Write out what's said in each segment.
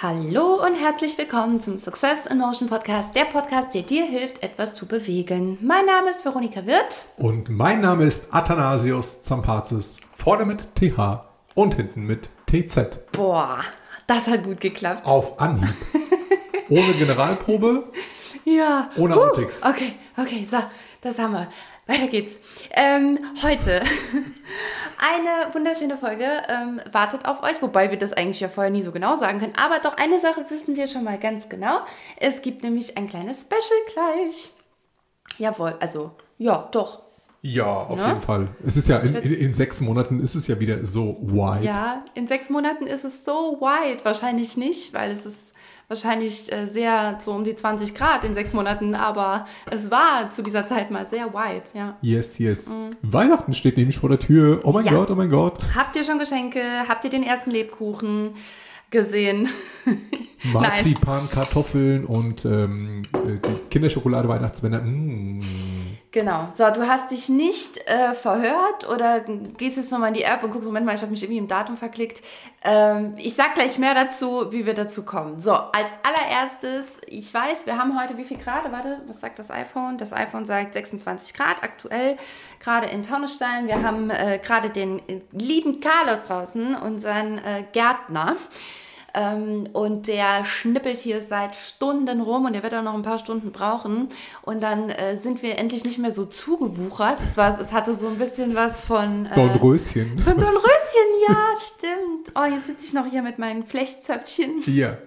Hallo und herzlich willkommen zum Success in Motion Podcast, der Podcast, der dir hilft, etwas zu bewegen. Mein Name ist Veronika Wirth. Und mein Name ist Athanasius Zampazis. Vorne mit TH und hinten mit TZ. Boah, das hat gut geklappt. Auf Anhieb. Ohne Generalprobe. Ja. Ohne Uh, Outtakes. Okay, okay, so, das haben wir. Weiter geht's. Ähm, heute eine wunderschöne Folge ähm, wartet auf euch, wobei wir das eigentlich ja vorher nie so genau sagen können. Aber doch eine Sache wissen wir schon mal ganz genau. Es gibt nämlich ein kleines Special gleich. Jawohl, also ja, doch. Ja, auf Ne? jeden Fall. Es ist ja in, in, in sechs Monaten ist es ja wieder so wide. Ja, in sechs Monaten ist es so wide. Wahrscheinlich nicht, weil es ist wahrscheinlich äh, sehr so um die 20 Grad in sechs Monaten, aber es war zu dieser Zeit mal sehr wide, ja. Yes, yes. Weihnachten steht nämlich vor der Tür. Oh mein Ja. Gott, oh mein Gott. Habt ihr schon Geschenke? Habt ihr den ersten Lebkuchen gesehen? Marzipan, Kartoffeln und ähm, äh, Kinderschokolade Weihnachtsmänner. Mm. Genau. So, du hast dich nicht äh, verhört oder gehst jetzt nochmal in die App und guckst, Moment mal, ich habe mich irgendwie im Datum verklickt. Ähm, ich sag gleich mehr dazu, wie wir dazu kommen. So, als allererstes, ich weiß, wir haben heute wie viel Grad? Warte, was sagt das iPhone? Das iPhone sagt 26 Grad aktuell, gerade in Taunusstein. Wir haben äh, gerade den lieben Carlos draußen, unseren äh, Gärtner. Ähm, und der schnippelt hier seit Stunden rum und der wird auch noch ein paar Stunden brauchen. Und dann äh, sind wir endlich nicht mehr so zugewuchert. Es, war, es hatte so ein bisschen was von. Äh, Dornröschen. Von Dornröschen, ja, stimmt. Oh, jetzt sitze ich noch hier mit meinen Flechtzöpfchen. Hier.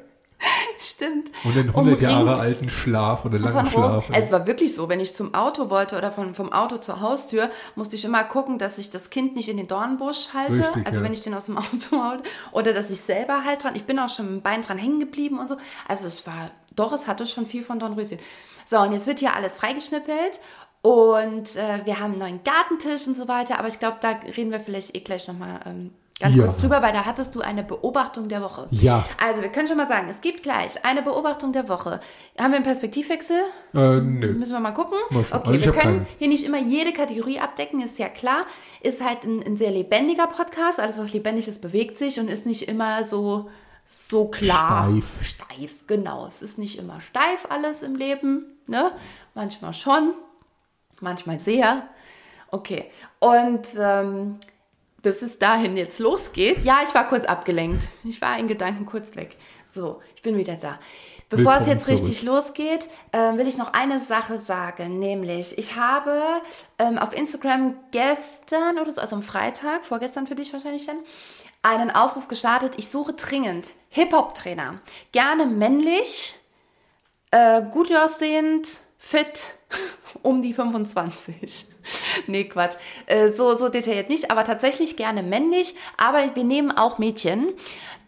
Stimmt. Und den 100 Jahre Umringt alten Schlaf oder langen. Schlaf. Es war wirklich so, wenn ich zum Auto wollte oder von, vom Auto zur Haustür, musste ich immer gucken, dass ich das Kind nicht in den Dornbusch halte. Richtig, also ja. wenn ich den aus dem Auto halte. Oder dass ich selber halt dran. Ich bin auch schon mit dem Bein dran hängen geblieben und so. Also es war, doch, es hatte schon viel von Dornröschen. So, und jetzt wird hier alles freigeschnippelt. Und äh, wir haben einen neuen Gartentisch und so weiter. Aber ich glaube, da reden wir vielleicht eh gleich nochmal ähm, ganz Ja. kurz drüber, weil da hattest du eine Beobachtung der Woche. Ja. Also, wir können schon mal sagen, es gibt gleich eine Beobachtung der Woche. Haben wir einen Perspektivwechsel? Äh, nö. Müssen wir mal gucken? Mal. Okay, Also wir können keinen. hier nicht immer jede Kategorie abdecken, ist ja klar. Ist halt ein, ein sehr lebendiger Podcast. Alles, was lebendig ist, bewegt sich und ist nicht immer so, so klar. Steif. Steif, genau. Es ist nicht immer steif alles im Leben. Ne? Manchmal schon, manchmal sehr. Okay. Und ähm, bis es dahin jetzt losgeht. Ja, ich war kurz abgelenkt. Ich war in Gedanken kurz weg. So, ich bin wieder da. Bevor es Willkommen jetzt zurück. richtig losgeht, ähm, will ich noch eine Sache sagen, nämlich ich habe ähm, auf Instagram gestern oder so, also am Freitag, vorgestern für dich wahrscheinlich dann, einen Aufruf gestartet. Ich suche dringend Hip-Hop-Trainer. Gerne männlich, äh, gut aussehend, fit, um die 25. nee, Quatsch. Äh, so, so detailliert nicht, aber tatsächlich gerne männlich. Aber wir nehmen auch Mädchen,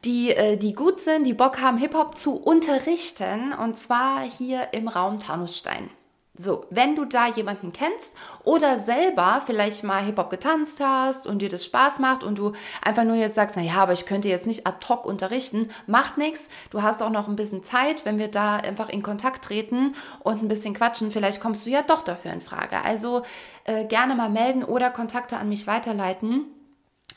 die, äh, die gut sind, die Bock haben, Hip-Hop zu unterrichten. Und zwar hier im Raum Taunusstein. So, wenn du da jemanden kennst oder selber vielleicht mal Hip-Hop getanzt hast und dir das Spaß macht und du einfach nur jetzt sagst, naja, aber ich könnte jetzt nicht ad hoc unterrichten, macht nichts. Du hast auch noch ein bisschen Zeit, wenn wir da einfach in Kontakt treten und ein bisschen quatschen, vielleicht kommst du ja doch dafür in Frage. Also äh, gerne mal melden oder Kontakte an mich weiterleiten.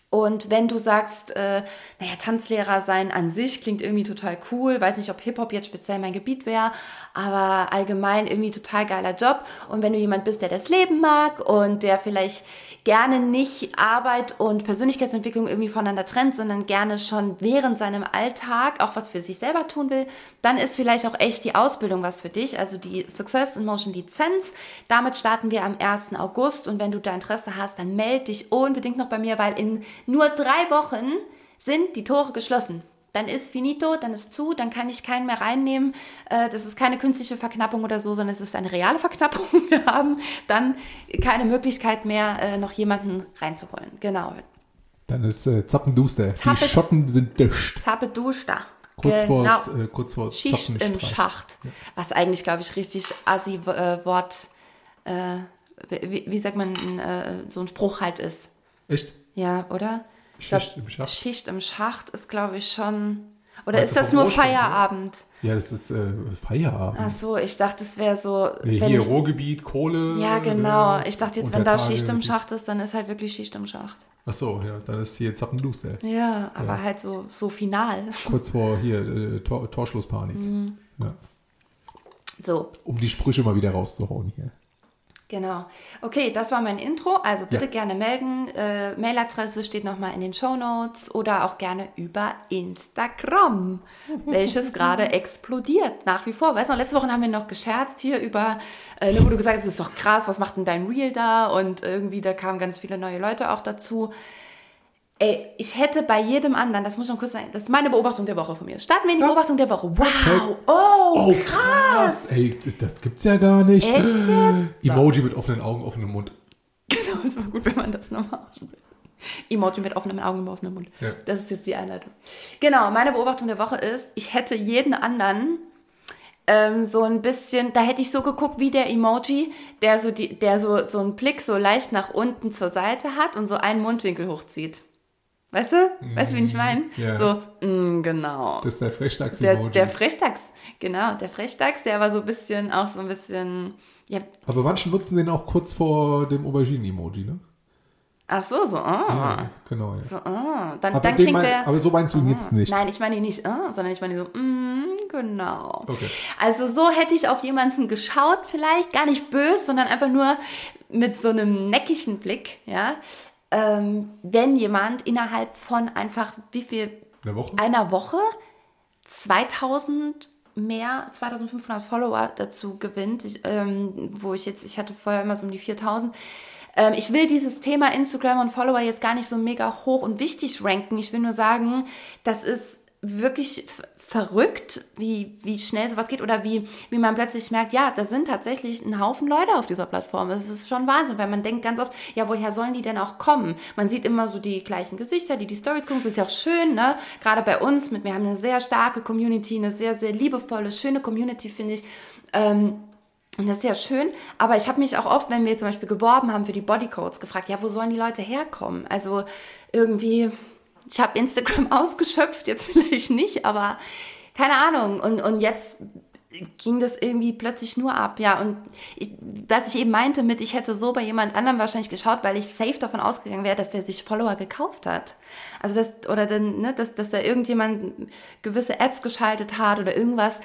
Und wenn du sagst, äh, naja, Tanzlehrer sein an sich klingt irgendwie total cool, weiß nicht, ob Hip-Hop jetzt speziell mein Gebiet wäre, aber allgemein irgendwie total geiler Job. Und wenn du jemand bist, der das Leben mag und der vielleicht gerne nicht Arbeit und Persönlichkeitsentwicklung irgendwie voneinander trennt, sondern gerne schon während seinem Alltag auch was für sich selber tun will, dann ist vielleicht auch echt die Ausbildung was für dich. Also die Success in Motion Lizenz. Damit starten wir am 1. August und wenn du da Interesse hast, dann melde dich unbedingt noch bei mir, weil in nur drei Wochen sind die Tore geschlossen. Dann ist finito, dann ist zu, dann kann ich keinen mehr reinnehmen. Äh, Das ist keine künstliche Verknappung oder so, sondern es ist eine reale Verknappung. Wir haben dann keine Möglichkeit mehr, äh, noch jemanden reinzuholen. Genau. Dann ist äh, Zappenduster. Die Zappe- Schotten sind dicht. Zappe dusch da. Kurz genau. äh, kurz vor Schicht im. Schacht. Was eigentlich, glaube ich, richtig assi äh, äh, wie, wie sagt man, so ein Spruch halt ist. Echt? Ja, oder? Ich glaub, Schicht im Schacht. Schicht im Schacht ist, glaube ich, schon. Oder Meinst ist das nur ne? Feierabend? Ja, das ist äh, Feierabend. Ach so, ich dachte, es wäre so. Nee, hier ich, Ruhrgebiet, Kohle. ja, genau. ne? Ich dachte jetzt, wenn da Tage- Schicht im Schacht ist, dann ist halt wirklich Schicht im Schacht. Ach so, ja, dann ist hier Zappenlust, ey. Ja, aber Ja. halt so, so final. Kurz vor hier äh, Tor, Torschlusspanik. Mhm. Ja. So, Um die Sprüche mal wieder rauszuhauen hier. Genau. Okay, das war mein Intro. Also bitte Ja. gerne melden. Äh, Mailadresse steht nochmal in den Show Notes oder auch gerne über Instagram, welches gerade explodiert nach wie vor. Weißt du, noch, letzte Woche haben wir noch gescherzt hier über, äh, wo du gesagt hast, es ist doch krass, was macht denn dein Reel da? Und irgendwie, da kamen ganz viele neue Leute auch dazu. Ey, ich hätte bei jedem anderen, das muss ich noch kurz sagen, das ist meine Beobachtung der Woche von mir. Starten wir in die Beobachtung der Woche. Wow, oh, Oh, krass! Ey, das, das gibt's ja gar nicht. Echt jetzt? Emoji mit offenen Augen, offenem Mund. Genau, es war gut, wenn man das nochmal ausspricht. Emoji mit offenen Augen und offenem Mund. Ja. Das ist jetzt die Einleitung. Genau, meine Beobachtung der Woche ist, ich hätte jeden anderen ähm, so ein bisschen, da hätte ich so geguckt wie der Emoji, der so, die, der so, so einen Blick so leicht nach unten zur Seite hat und so einen Mundwinkel hochzieht. Weißt du? Weißt du, wie ich meine? ja. So, mm, genau. Das ist der Der, Frechdachs-Emoji. der Frechdachs, genau, der Frechdachs, der war so ein bisschen, auch so ein bisschen, ja, Aber manche nutzen den auch kurz vor dem Auberginen-Emoji, ne? ach so, so, ah. Ja, genau, ja. So, ah, dann, aber, dann kriegt mein, er. aber so meinst du ihn jetzt nicht. Nein, ich meine ihn nicht, ah, sondern ich meine so, mm, genau. Okay. Also so hätte ich auf jemanden geschaut, vielleicht gar nicht böse, sondern einfach nur mit so einem neckigen Blick, ja. Ähm, wenn jemand innerhalb von einfach wie viel Woche? einer Woche 2000 mehr, 2500 Follower dazu gewinnt, ich, ähm, wo ich jetzt, ich hatte vorher immer so um die 4000. Ähm, ich will dieses Thema Instagram und Follower jetzt gar nicht so mega hoch und wichtig ranken. Ich will nur sagen, das ist wirklich verrückt, wie, wie schnell sowas geht oder wie, wie man plötzlich merkt, ja, da sind tatsächlich ein Haufen Leute auf dieser Plattform. Das ist schon Wahnsinn, weil man denkt ganz oft, ja, woher sollen die denn auch kommen? Man sieht immer so die gleichen Gesichter, die die Stories gucken. Das ist ja auch schön, ne? Gerade bei uns, mit, wir haben eine sehr starke Community, eine sehr, sehr liebevolle, schöne Community, finde ich. Ähm, und das ist ja schön, aber ich habe mich auch oft, wenn wir zum Beispiel geworben haben für die Bodycodes, gefragt, ja, wo sollen die Leute herkommen? Also irgendwie, ich habe Instagram ausgeschöpft, jetzt vielleicht nicht, aber keine Ahnung. Und, und jetzt ging das irgendwie plötzlich nur ab. Ja, und dass ich eben meinte mit, ich hätte so bei jemand anderem wahrscheinlich geschaut, weil ich safe davon ausgegangen wäre, dass der sich Follower gekauft hat. Also das, oder dann, ne, dass, dass da irgendjemand gewisse Ads geschaltet hat oder irgendwas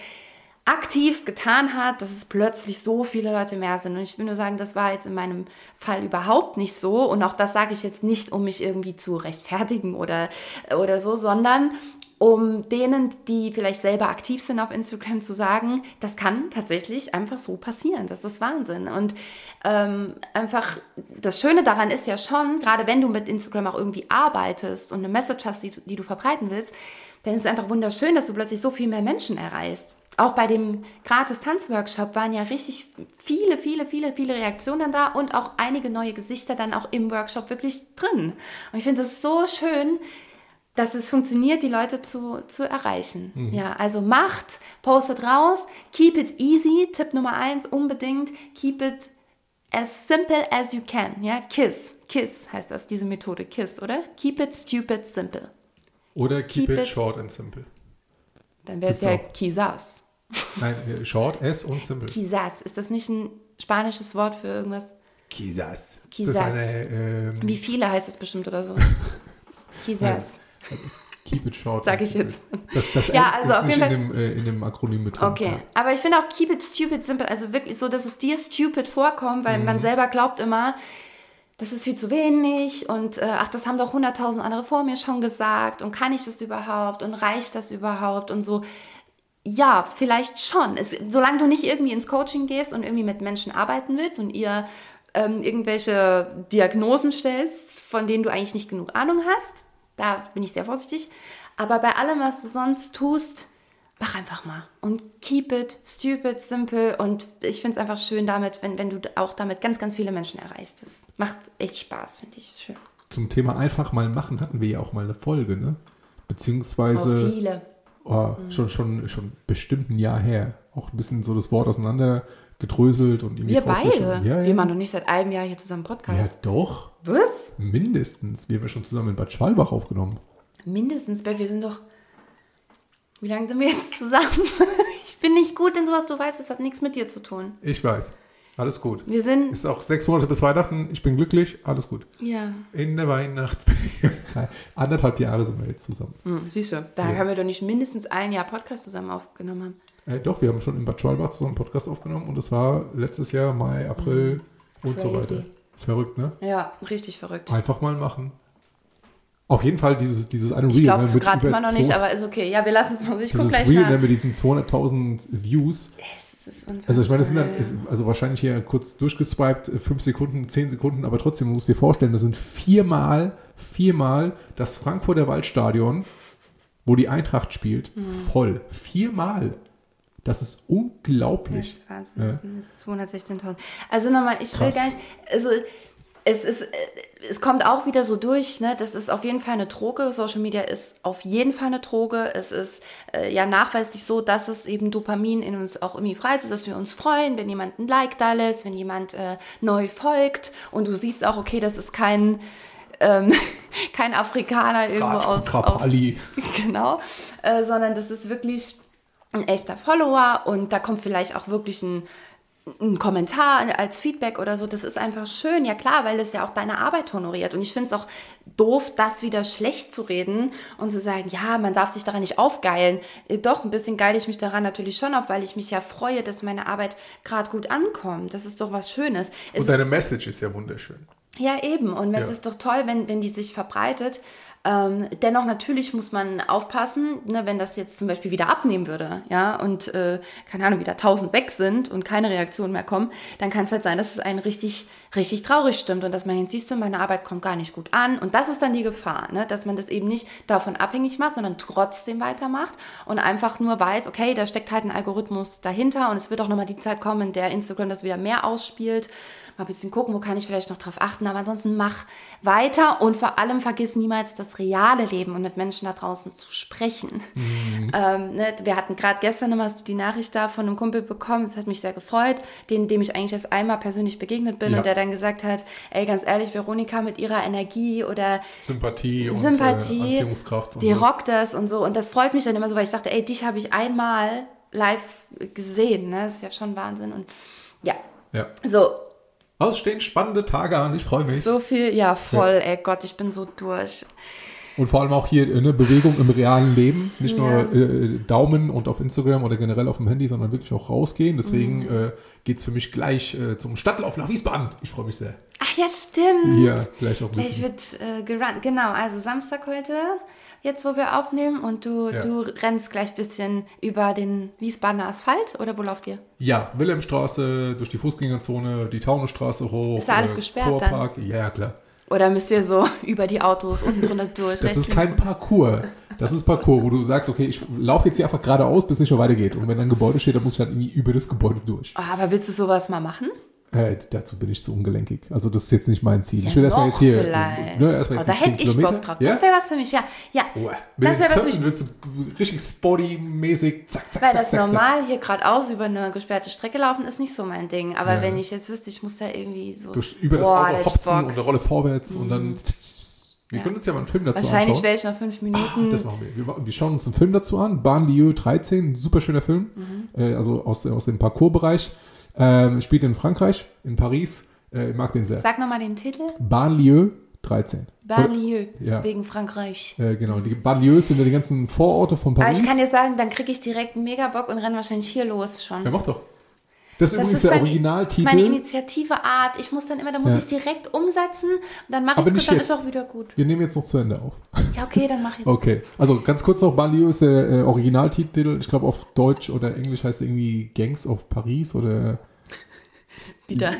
aktiv getan hat, dass es plötzlich so viele Leute mehr sind. Und ich will nur sagen, das war jetzt in meinem Fall überhaupt nicht so. Und auch das sage ich jetzt nicht, um mich irgendwie zu rechtfertigen oder, oder so, sondern um denen, die vielleicht selber aktiv sind auf Instagram, zu sagen, das kann tatsächlich einfach so passieren. Das ist Wahnsinn. Und ähm, einfach, das Schöne daran ist ja schon, gerade wenn du mit Instagram auch irgendwie arbeitest und eine Message hast, die, die du verbreiten willst, dann ist es einfach wunderschön, dass du plötzlich so viel mehr Menschen erreichst. Auch bei dem Gratis-Tanzworkshop waren ja richtig viele, viele, viele, viele Reaktionen da und auch einige neue Gesichter dann auch im Workshop wirklich drin. Und ich finde es so schön, dass es funktioniert, die Leute zu, zu erreichen. Ja, also macht, postet raus, keep it easy, Tipp Nummer eins, unbedingt, keep it as simple as you can. Ja, KISS, KISS heißt das, diese Methode, KISS, oder? Keep it stupid simple. Oder keep, Keep it, it- short and simple. Dann wäre es ja auch. Quizás. Nein, äh, short, S und simple. Quizás, ist das nicht ein spanisches Wort für irgendwas? Quizás. Quizás. ähm, Wie viele heißt das bestimmt oder so? Quizás. keep it short Sag ich jetzt. Das, das Ja, also ist auf nicht jeden in dem, äh, in dem Akronym mit drin. Okay, aber ich finde auch keep it stupid simple, also wirklich so, dass es dir stupid vorkommt, weil Mhm. man selber glaubt immer, das ist viel zu wenig und äh, ach, das haben doch hunderttausend andere vor mir schon gesagt und kann ich das überhaupt und reicht das überhaupt und so. Ja, vielleicht schon. Es, solange du nicht irgendwie ins Coaching gehst und irgendwie mit Menschen arbeiten willst und ihr ähm, irgendwelche Diagnosen stellst, von denen du eigentlich nicht genug Ahnung hast, da bin ich sehr vorsichtig. Aber bei allem, was du sonst tust, mach einfach mal. Und keep it stupid, simple. Und ich finde es einfach schön damit, wenn, wenn du auch damit ganz, ganz viele Menschen erreichst. Das macht echt Spaß, finde ich. Schön. Zum Thema einfach mal machen hatten wir ja auch mal eine Folge, ne? Oh, Beziehungsweise viele. oh, schon, schon, schon bestimmt ein Jahr her. Auch ein bisschen so das Wort auseinander gedröselt und irgendwie Wir beide. Ja, ja. Wir machen doch nicht seit einem Jahr hier zusammen ja, Podcast. doch. Was? Mindestens. Wir haben ja schon zusammen in Bad Schwalbach aufgenommen. Mindestens, weil wir sind doch. Wie lange sind wir jetzt zusammen? ich bin nicht gut in sowas, du weißt, es hat nichts mit dir zu tun. Ich weiß. Alles gut. Wir sind. Ist auch sechs Monate bis Weihnachten. Ich bin glücklich. Alles gut. Ja. In der Weihnachts... Anderthalb Jahre sind wir jetzt zusammen. Hm, siehst du, da Ja. haben wir doch nicht mindestens ein Jahr Podcast zusammen aufgenommen haben. Äh, doch, wir haben schon in Bad Schwalbach zusammen einen Podcast aufgenommen und das war letztes Jahr Mai, April und so Mhm. Crazy. weiter. Verrückt, ne? Ja, richtig verrückt. Einfach mal machen. Auf jeden Fall dieses, dieses eine Ich Reel. glaube ne, gerade immer noch nicht, aber ist okay. Ja, wir lassen es mal. Ich gucke Dieses gleich Reel ne, mit diesen 200.000 Views. Ist unfassbar. Also ich meine, das sind dann, also wahrscheinlich hier kurz durchgeswiped, äh, fünf Sekunden, zehn Sekunden, aber trotzdem, man muss dir vorstellen, das sind viermal, viermal das Frankfurter Waldstadion, wo die Eintracht spielt, Mhm. voll. Viermal. Das ist Das unglaublich. ist Wahnsinn. Das sind jetzt 216.000. Also nochmal, ich Krass. will gar nicht. Also es ist, äh, es kommt auch wieder so durch, ne? Das ist auf jeden Fall eine Droge. Social Media ist auf jeden Fall eine Droge. Es ist äh, ja nachweislich so, dass es eben Dopamin in uns auch irgendwie freisetzt, dass wir uns freuen, wenn jemand ein Like da lässt, wenn jemand äh, neu folgt und du siehst auch, okay, das ist kein ähm, kein Afrikaner irgendwo aus, aus genau, äh, sondern das ist wirklich ein echter Follower und da kommt vielleicht auch wirklich ein, ein Kommentar als Feedback oder so. Das ist einfach schön, ja klar, weil es ja auch deine Arbeit honoriert. Und ich finde es auch doof, das wieder schlecht zu reden und zu sagen, ja, man darf sich daran nicht aufgeilen. Äh, Doch, ein bisschen geile ich mich daran natürlich schon auf, weil ich mich ja freue, dass meine Arbeit gerade gut ankommt. Das ist doch was Schönes. Es Und deine Message ist ja wunderschön. ja, eben. Und es Ja. ist doch toll, wenn, wenn die sich verbreitet. Ähm, dennoch natürlich muss man aufpassen, ne, wenn das jetzt zum Beispiel wieder abnehmen würde, ja, und äh, keine Ahnung, wieder tausend weg sind und keine Reaktionen mehr kommen, dann kann es halt sein, dass es einen richtig, richtig traurig stimmt und dass man jetzt siehst du, meine Arbeit kommt gar nicht gut an. Und das ist dann die Gefahr, ne, dass man das eben nicht davon abhängig macht, sondern trotzdem weitermacht und einfach nur weiß, okay, da steckt halt ein Algorithmus dahinter und es wird auch nochmal die Zeit kommen, in der Instagram das wieder mehr ausspielt mal ein bisschen gucken, wo kann ich vielleicht noch drauf achten, aber ansonsten mach weiter und vor allem vergiss niemals das reale Leben und mit Menschen da draußen zu sprechen. Ähm, ne, wir hatten gerade gestern nochmal hast du die Nachricht da von einem Kumpel bekommen, das hat mich sehr gefreut, den, dem ich eigentlich erst einmal persönlich begegnet bin Ja. und der dann gesagt hat, ey, ganz ehrlich, Veronika mit ihrer Energie oder Sympathie und Sympathie, Äh, Anziehungskraft. Und die so. rockt das und so. Und das freut mich dann immer so, weil ich dachte, ey, dich habe ich einmal live gesehen. Ne? Das ist ja schon Wahnsinn. Und ja, Ja. so, Also es stehen spannende Tage an, ich freue mich. so viel, ja, voll, ey Gott, ich bin so durch. Und vor allem auch hier eine Bewegung im realen Leben. Nicht Ja. nur äh, Daumen und auf Instagram oder generell auf dem Handy, sondern wirklich auch rausgehen. Deswegen Mhm. äh, geht es für mich gleich äh, zum Stadtlauf nach Wiesbaden. Ich freue mich sehr. Ach ja, stimmt. Hier gleich auch ein Gleich bisschen. wird äh, gerannt. Genau, also Samstag heute, jetzt wo wir aufnehmen und du, Ja. du rennst gleich ein bisschen über den Wiesbadener Asphalt oder wo lauft ihr? Ja, Wilhelmstraße, durch die Fußgängerzone, die Taunusstraße hoch. Ist da alles äh, gesperrt dann? Kurpark. Ja, klar. Oder müsst ihr so über die Autos unten drunter durch? Das ist kein? Parcours. Das ist Parcours, wo du sagst, okay, ich laufe jetzt hier einfach geradeaus, bis es nicht mehr weitergeht. Und wenn dann ein Gebäude steht, dann muss ich halt irgendwie über das Gebäude durch. Ah, aber willst du sowas mal machen? Äh, dazu bin ich zu ungelenkig. Also das ist jetzt nicht mein Ziel. ich will erstmal noch jetzt hier. Vielleicht. Ne, erstmal oh, jetzt da die 10 hätte ich Kilometer. Bock drauf. Ja? Das wäre was für mich, ja. Ja, Oh, das wäre was für mich. willst du richtig sporty-mäßig, zack, zack, Weil zack, das zack, zack. normal hier geradeaus über eine gesperrte Strecke laufen ist nicht so mein Ding. Aber Ja. wenn ich jetzt wüsste, ich muss da irgendwie so. Durch, über das Boah, da Auto hopsen. Mhm. und eine Rolle vorwärts und dann. Wir können uns ja mal einen Film dazu Wahrscheinlich anschauen. wäre ich nach fünf Minuten. Das machen wir. wir. Wir schauen uns einen Film dazu an. Banlieue 13, ein super schöner Film. Mhm. Äh, also aus, aus dem Parcours-Bereich. Ähm, spielt in Frankreich, in Paris. Äh, ich mag den sehr. Sag nochmal den Titel. Banlieue 13. Banlieue. Ja. Wegen Frankreich. Äh, genau, die Banlieues sind ja die ganzen Vororte von Aber Paris. ich kann dir sagen, dann kriege ich direkt einen Megabock und renne wahrscheinlich hier los schon. ja, mach doch. Das ist Das übrigens ist der mein- Originaltitel. Das ist meine Initiative Art. Ich muss dann immer, da muss Ja. ich direkt umsetzen und dann mache ich es nicht dann jetzt. ist auch wieder gut. Wir nehmen jetzt noch zu Ende auf. Ja, okay, dann mach ich Okay, also ganz kurz noch, Banlieue ist der äh, Originaltitel. Ich glaube auf Deutsch oder Englisch heißt er irgendwie Gangs of Paris oder... wieder.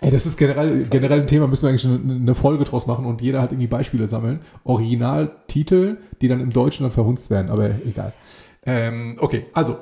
Ey, das ist generell, generell ein Thema, müssen wir eigentlich eine, eine Folge draus machen und jeder hat irgendwie Beispiele sammeln. Originaltitel, die dann im Deutschen dann verhunzt werden, aber egal. Ähm, okay, also,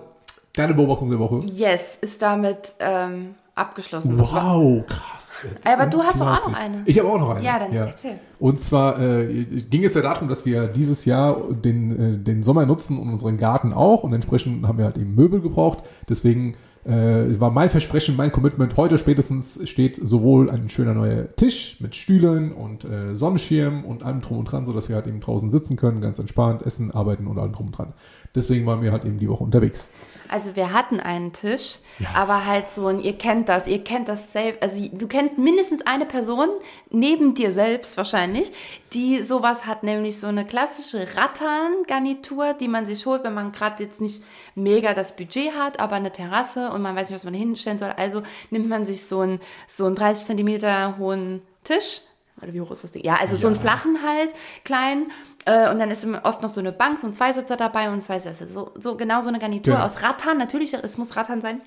deine Beobachtung der Woche. Yes, ist damit ähm, abgeschlossen. Wow, krass. Aber du hast doch auch noch eine. Ich habe auch noch eine. Ja, dann erzähl. Und zwar äh, ging es ja darum, dass wir dieses Jahr den, äh, den Sommer nutzen und unseren Garten auch. Und entsprechend haben wir halt eben Möbel gebraucht. Deswegen äh, war mein Versprechen, mein Commitment, heute spätestens steht sowohl ein schöner neuer Tisch mit Stühlen und äh, Sonnenschirm und allem drum und dran, sodass wir halt eben draußen sitzen können, ganz entspannt, essen, arbeiten und allem drum und dran. Deswegen waren wir halt eben die Woche unterwegs. Also wir hatten einen Tisch, aber halt so ein, ihr kennt das, ihr kennt das selbst, also du kennst mindestens eine Person, neben dir selbst wahrscheinlich, die sowas hat, nämlich so eine klassische Rattan-Garnitur, die man sich holt, wenn man gerade jetzt nicht mega das Budget hat, aber eine Terrasse und man weiß nicht, was man hinstellen soll. Also nimmt man sich so einen, so einen 30 Zentimeter hohen Tisch, oder wie hoch ist das Ding? Ja, also so einen flachen halt, klein. Äh, und dann ist oft noch so eine Bank, so ein Zweisitzer dabei und zwei Sessel. So, so genau so eine Garnitur Genau. aus Rattan. Natürlich, es muss Rattan sein.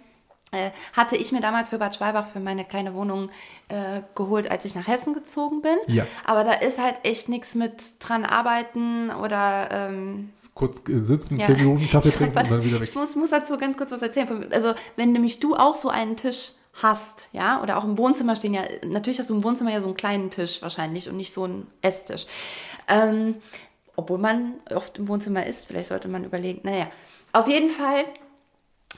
Äh, hatte ich mir damals für Bad Schwalbach für meine kleine Wohnung äh, geholt, als ich nach Hessen gezogen bin. Ja. Aber da ist halt echt nichts mit dran arbeiten oder ähm, Kurz sitzen, ja. 10 Minuten Kaffee trinken und dann wieder weg. Ich muss, muss dazu ganz kurz was erzählen. Also, wenn nämlich du auch so einen Tisch hast, ja, oder auch im Wohnzimmer stehen ja, natürlich hast du im Wohnzimmer ja so einen kleinen Tisch wahrscheinlich und nicht so einen Esstisch. Ähm, obwohl man oft im Wohnzimmer ist, vielleicht sollte man überlegen, naja, auf jeden Fall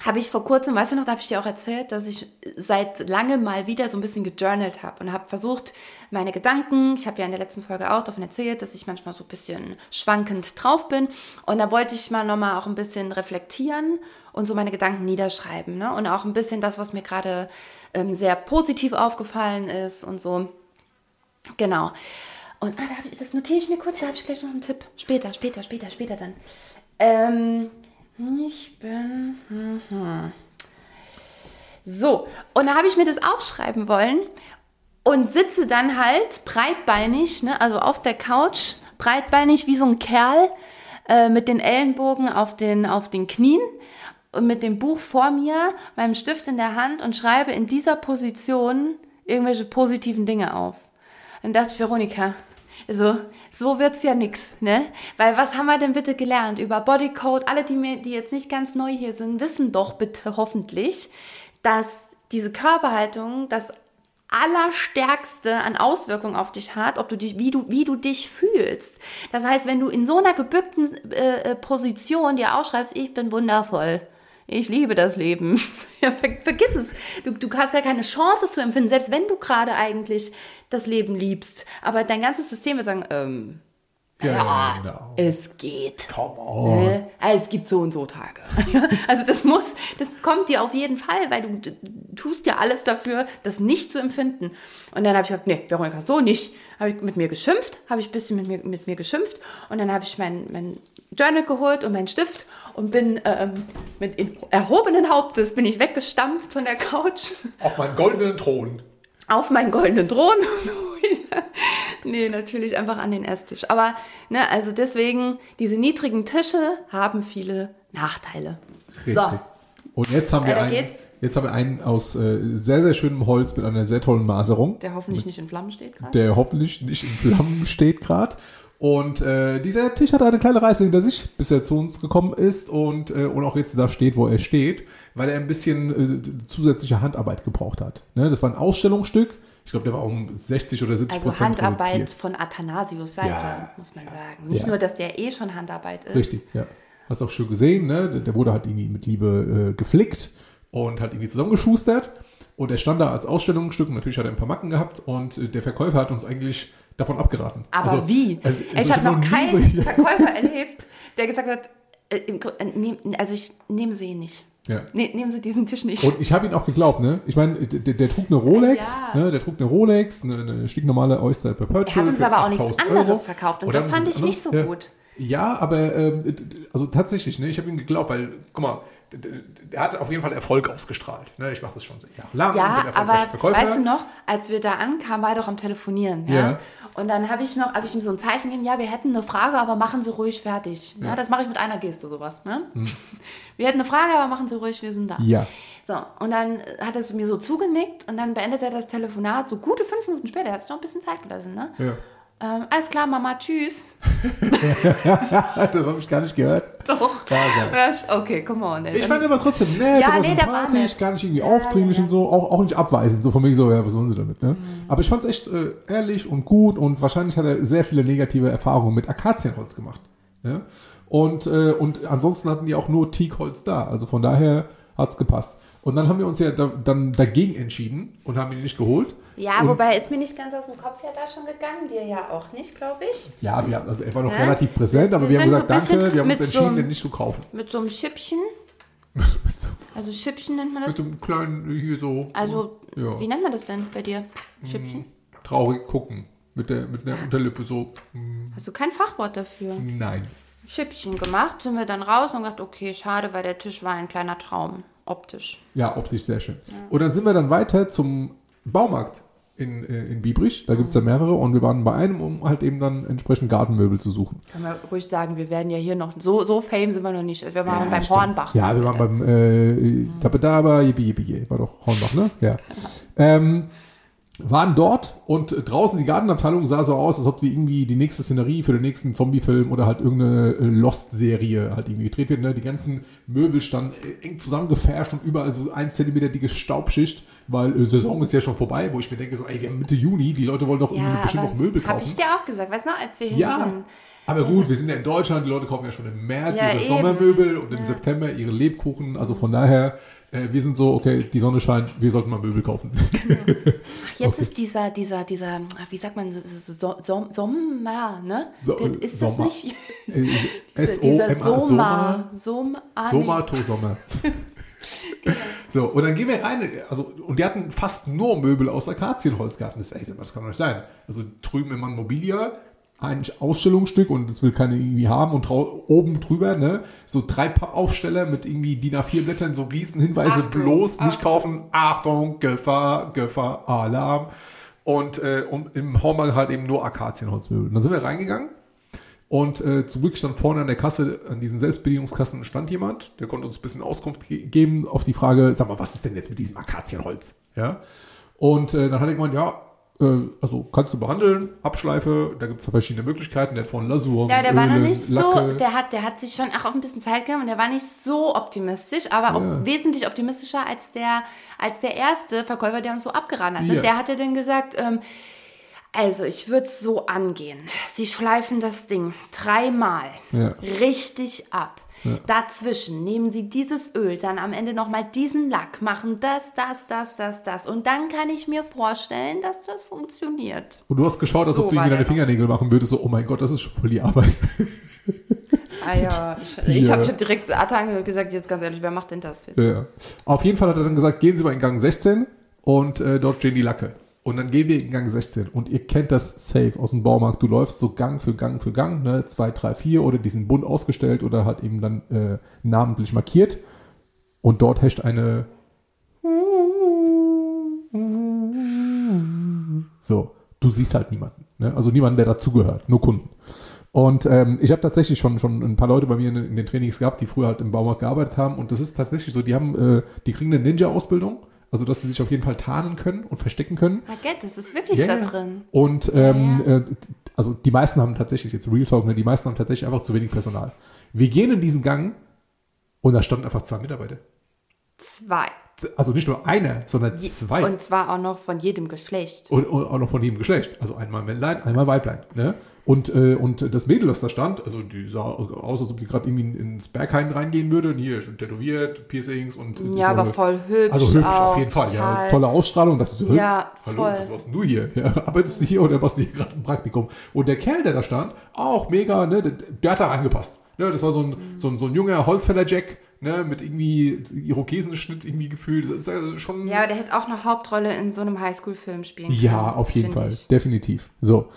habe ich vor kurzem, weißt du noch, da habe ich dir auch erzählt, dass ich seit langem mal wieder so ein bisschen gejournalt habe und habe versucht, meine Gedanken, ich habe ja in der letzten Folge auch davon erzählt, dass ich manchmal so ein bisschen schwankend drauf bin und da wollte ich mal nochmal auch ein bisschen reflektieren und so meine Gedanken niederschreiben ne? und auch ein bisschen das, was mir gerade ähm, sehr positiv aufgefallen ist und so. Genau. Und ah, da ich, das notiere ich mir kurz, da habe ich gleich noch einen Tipp. Später, später, später, später dann. Ähm, ich bin. hm, hm. So, und da habe ich mir das aufschreiben wollen und sitze dann halt breitbeinig, ne, also auf der Couch, breitbeinig wie so ein Kerl äh, mit den Ellenbogen auf den, auf den Knien und mit dem Buch vor mir, meinem Stift in der Hand und schreibe in dieser Position irgendwelche positiven Dinge auf. Dann dachte ich, Veronika, also, so wird's ja nix, ne? Weil was haben wir denn bitte gelernt über Bodycode? Alle, die mir, die jetzt nicht ganz neu hier sind, wissen doch bitte hoffentlich, dass diese Körperhaltung das Allerstärkste an Auswirkungen auf dich hat, ob du dich, wie du, wie du dich fühlst. Das heißt, wenn du in so einer gebückten äh, äh, Position dir ausschreibst, ich bin wundervoll, ich liebe das Leben. Ja, ver vergiss es. Du, du hast gar keine Chance, zu empfinden, selbst wenn du gerade eigentlich das Leben liebst. Aber dein ganzes System wird sagen, ähm, ja, Genau. es geht. Come on. Ne? Also es gibt so und so Tage. also das muss, das kommt dir auf jeden Fall, weil du, tust ja alles dafür, das nicht zu empfinden. Und dann habe ich gesagt, nee, Veronika, so nicht. Habe ich mit mir geschimpft, habe ich ein bisschen mit mir, mit mir geschimpft und dann habe ich mein, mein Journal geholt und meinen Stift und bin ähm, mit erhobenen Hauptes bin ich weggestampft von der Couch Auf meinen goldenen Thron. Auf meinen goldenen Thron. nee, natürlich einfach an den Esstisch. Aber, ne, also deswegen, diese niedrigen Tische haben viele Nachteile. Richtig. So, Und jetzt haben wir einen, geht's. jetzt haben wir einen aus äh, sehr, sehr schönem Holz mit einer sehr tollen Maserung, der hoffentlich nicht in Flammen steht gerade. der hoffentlich nicht in Flammen steht gerade. Und äh, dieser Tisch hat eine kleine Reise hinter sich, bis er zu uns gekommen ist und, äh, und auch jetzt da steht, wo er steht, weil er ein bisschen äh, zusätzliche Handarbeit gebraucht hat. Ne? Das war ein Ausstellungsstück. Ich glaube, der war um 60 oder 70 Also Prozent Handarbeit reduziert. von Athanasius Seite, Ja, muss man sagen. Nicht ja. nur, dass der eh schon Handarbeit ist. Richtig, ja. Hast auch schon gesehen, ne? Der- Der wurde halt irgendwie mit Liebe äh, geflickt und halt irgendwie zusammengeschustert. Und er stand da als Ausstellungsstück. Natürlich hat er ein paar Macken gehabt und äh, der Verkäufer hat uns eigentlich davon abgeraten. Aber Also, wie? ich also habe noch keinen solche- Verkäufer erlebt, der gesagt hat, äh, äh, also ich nehme sie nicht. Ja. Ne, nehmen Sie diesen Tisch nicht. Und ich habe ihn auch geglaubt, ne? Ich meine, der, der trug eine Rolex, Ja. ne? Der trug eine Rolex, eine, eine stinknormale Oyster Perpetual. Er hat uns aber auch nichts 8000 anderes Euro. verkauft und dann das fand ich nicht so andere- gut. Ja, aber ähm, also tatsächlich, ne? Ich habe ihm geglaubt, weil, guck mal, der hat auf jeden Fall Erfolg ausgestrahlt. Ne? Ich mache das schon jahrelang, Ja, aber Verkäufer. weißt du noch, als wir da ankamen, war er doch am Telefonieren. Ja. Ja. Und dann habe ich noch, habe ich ihm so ein Zeichen gegeben, ja, wir hätten eine Frage, aber machen Sie ruhig fertig. Ja, das mache ich mit einer Geste sowas. Ne? Wir hätten eine Frage, aber machen Sie ruhig, wir sind da. Ja. So, und dann hat er mir so zugenickt und dann beendet er das Telefonat so gute fünf Minuten später. Er hat sich noch ein bisschen Zeit gelassen, ne? Ja. Ähm, alles klar, Mama, tschüss. das habe ich gar nicht gehört. Doch. Okay, come on. Ey. Ich fand aber trotzdem nett, Ja, aber nee, der war sympathisch, gar nicht irgendwie aufdringlich ja, ja. und so, auch, auch nicht abweisend, so von mir so, ja, was wollen sie damit, ne? Aber ich fand es echt äh, ehrlich und gut und wahrscheinlich hat er sehr viele negative Erfahrungen mit Akazienholz gemacht. Ja? Und, äh, und ansonsten hatten die auch nur Teakholz da, also von daher hat es gepasst. Und dann haben wir uns ja da, dann dagegen entschieden und haben ihn nicht geholt. Ja, und, wobei ist mir nicht ganz aus dem Kopf ja da schon gegangen, dir ja auch nicht, glaube ich. Ja, wir haben, also er war noch Ja. relativ präsent, aber Wir wir, haben gesagt, so danke, wir haben uns entschieden, so- den nicht zu kaufen. Mit so einem Schippchen. mit, so, Also Schippchen nennt man das. mit dem kleinen, hier so, Also, Ja. wie nennt man das denn bei dir? Schippchen? traurig gucken. Mit der, mit der Unterlippe so, mm, Hast du kein Fachwort dafür? nein. Schippchen gemacht, sind wir dann raus und gedacht, okay, schade, weil der Tisch war ein kleiner Traum, optisch. Ja, optisch sehr schön. Und dann sind wir dann weiter zum Baumarkt in, äh, in Biebrich. Da gibt es ja mehrere und wir waren bei einem, um halt eben dann entsprechend Gartenmöbel zu suchen. Kann man ruhig sagen, wir werden ja hier noch, so, so fame sind wir noch nicht. Wir waren beim stimmt. Hornbach. Ja, wir waren beim äh, da, da aber yippie, yippie, yippie, war doch Hornbach, ne? Ja. Ähm, waren dort und draußen die Gartenabteilung sah so aus, als ob die irgendwie die nächste Szenerie für den nächsten Zombie-Film oder halt irgendeine äh, Lost-Serie halt irgendwie gedreht wird. Ne? Die ganzen Möbel standen äh, eng zusammengefärscht und überall so ein Zentimeter dicke Staubschicht, weil äh, Saison ist ja schon vorbei, wo ich mir denke so, ey, wir haben Mitte Juni, die Leute wollen doch irgendwie Ja, bestimmt noch Möbel Hab kaufen. ich dir auch gesagt, weißt du noch, als wir hin Ja, sind. aber gut, wir sind ja in Deutschland, die Leute kaufen ja schon im März Ja, ihre eben. Sommermöbel und im September ihre Lebkuchen. Also von daher, äh, wir sind so, okay, die Sonne scheint, wir sollten mal Möbel kaufen. Ach, jetzt ist dieser, dieser, dieser, wie sagt man, so, so, Sommer, ne? So, äh, ist Sommer. das nicht? Äh, dieser S-O-M-A, nee. Somato Sommer. So, und dann gehen wir rein, also, und die hatten fast nur Möbel aus Akazienholz gehabt. Das, ey, das kann doch nicht sein. Also drüben immer ein Mobilia, ein Ausstellungsstück und das will keiner irgendwie haben und oben drüber, ne, so drei Pappaufsteller mit irgendwie DIN A4 Blättern, so riesen Hinweise, Achtung, bloß nicht Achtung. kaufen, Achtung, Gefahr, Gefahr, Alarm. Und, äh, und im Hornbach halt eben nur Akazienholzmöbel. Und dann sind wir reingegangen und äh, zum Glück stand vorne an der Kasse, an diesen Selbstbedienungskassen stand jemand, der konnte uns ein bisschen Auskunft ge geben auf die Frage, sag mal, was ist denn jetzt mit diesem Akazienholz? Ja. Und äh, dann hat er gemeint, ja, also kannst du behandeln, Abschleife, da gibt es verschiedene Möglichkeiten, der hat von Lasur, Ja, der war noch Ölen, nicht Lacke. so, der hat, der hat sich schon auch ein bisschen Zeit genommen und der war nicht so optimistisch, aber Ja. auch wesentlich optimistischer als der, als der erste Verkäufer, der uns so abgeraten hat. ne? Ja. Der hatte dann gesagt, ähm, also ich würde es so angehen. Sie schleifen das Ding dreimal Ja. richtig ab. Dazwischen nehmen Sie dieses Öl, dann am Ende nochmal diesen Lack, machen das, das, das, das, das. Und dann kann ich mir vorstellen, dass das funktioniert. Und du hast geschaut, als So ob du irgendwie deine. Fingernägel machen würdest, so, oh mein Gott, das ist schon voll die Arbeit. Ah ja, ich, Ja. habe hab direkt Atan gesagt, jetzt ganz ehrlich, wer macht denn das jetzt? Ja. Auf jeden Fall hat er dann gesagt, gehen Sie mal in Gang 16 und äh, dort stehen die Lacke. Und dann gehen wir in Gang 16 und ihr kennt das safe aus dem Baumarkt. Du läufst so Gang für Gang für Gang, ne, 2, 3, 4 oder die sind bunt ausgestellt oder halt eben dann äh, namentlich markiert. Und dort herrscht eine So, du siehst halt niemanden. Ne? Also niemanden, der dazugehört, nur Kunden. Und ähm, ich habe tatsächlich schon, schon ein paar Leute bei mir in, in den Trainings gehabt, die früher halt im Baumarkt gearbeitet haben. Und das ist tatsächlich so, die haben, äh, die kriegen eine Ninja-Ausbildung, also dass sie sich auf jeden Fall tarnen können und verstecken können. Baguette, das ist wirklich Ja, da ja. drin. Und ähm, Ja, Äh, also die meisten haben tatsächlich, jetzt Real Talk, ne, die meisten haben tatsächlich einfach zu wenig Personal. Wir gehen in diesen Gang und da standen einfach zwei Mitarbeiter. Zwei. Also nicht nur einer, sondern Je- zwei. Und zwar auch noch von jedem Geschlecht. Und, und auch noch von jedem Geschlecht. Also einmal Männlein, einmal Weiblein. Ne? Und, äh, und das Mädel, das da stand, also die sah aus, als ob die gerade irgendwie ins Berghain reingehen würde. Und hier schon tätowiert, Piercings und. Ja, aber voll hübsch. Also hübsch auch, auf jeden Fall. Ja, tolle Ausstrahlung. Dachte so, Ja, hallo, voll. was machst denn du hier? Ja, arbeitest du hier oder machst du hier gerade ein Praktikum? Und der Kerl, der da stand, auch mega, ne, der, der hat da angepasst. Ne, das war so ein, so ein, so ein junger Holzfäller-Jack, ne, mit irgendwie Irokesenschnitt irgendwie gefühlt. Das ist also schon. Ja, aber der hätte auch eine Hauptrolle in so einem Highschool-Film spielen können. Ja, auf jeden Fall, ich. definitiv. So.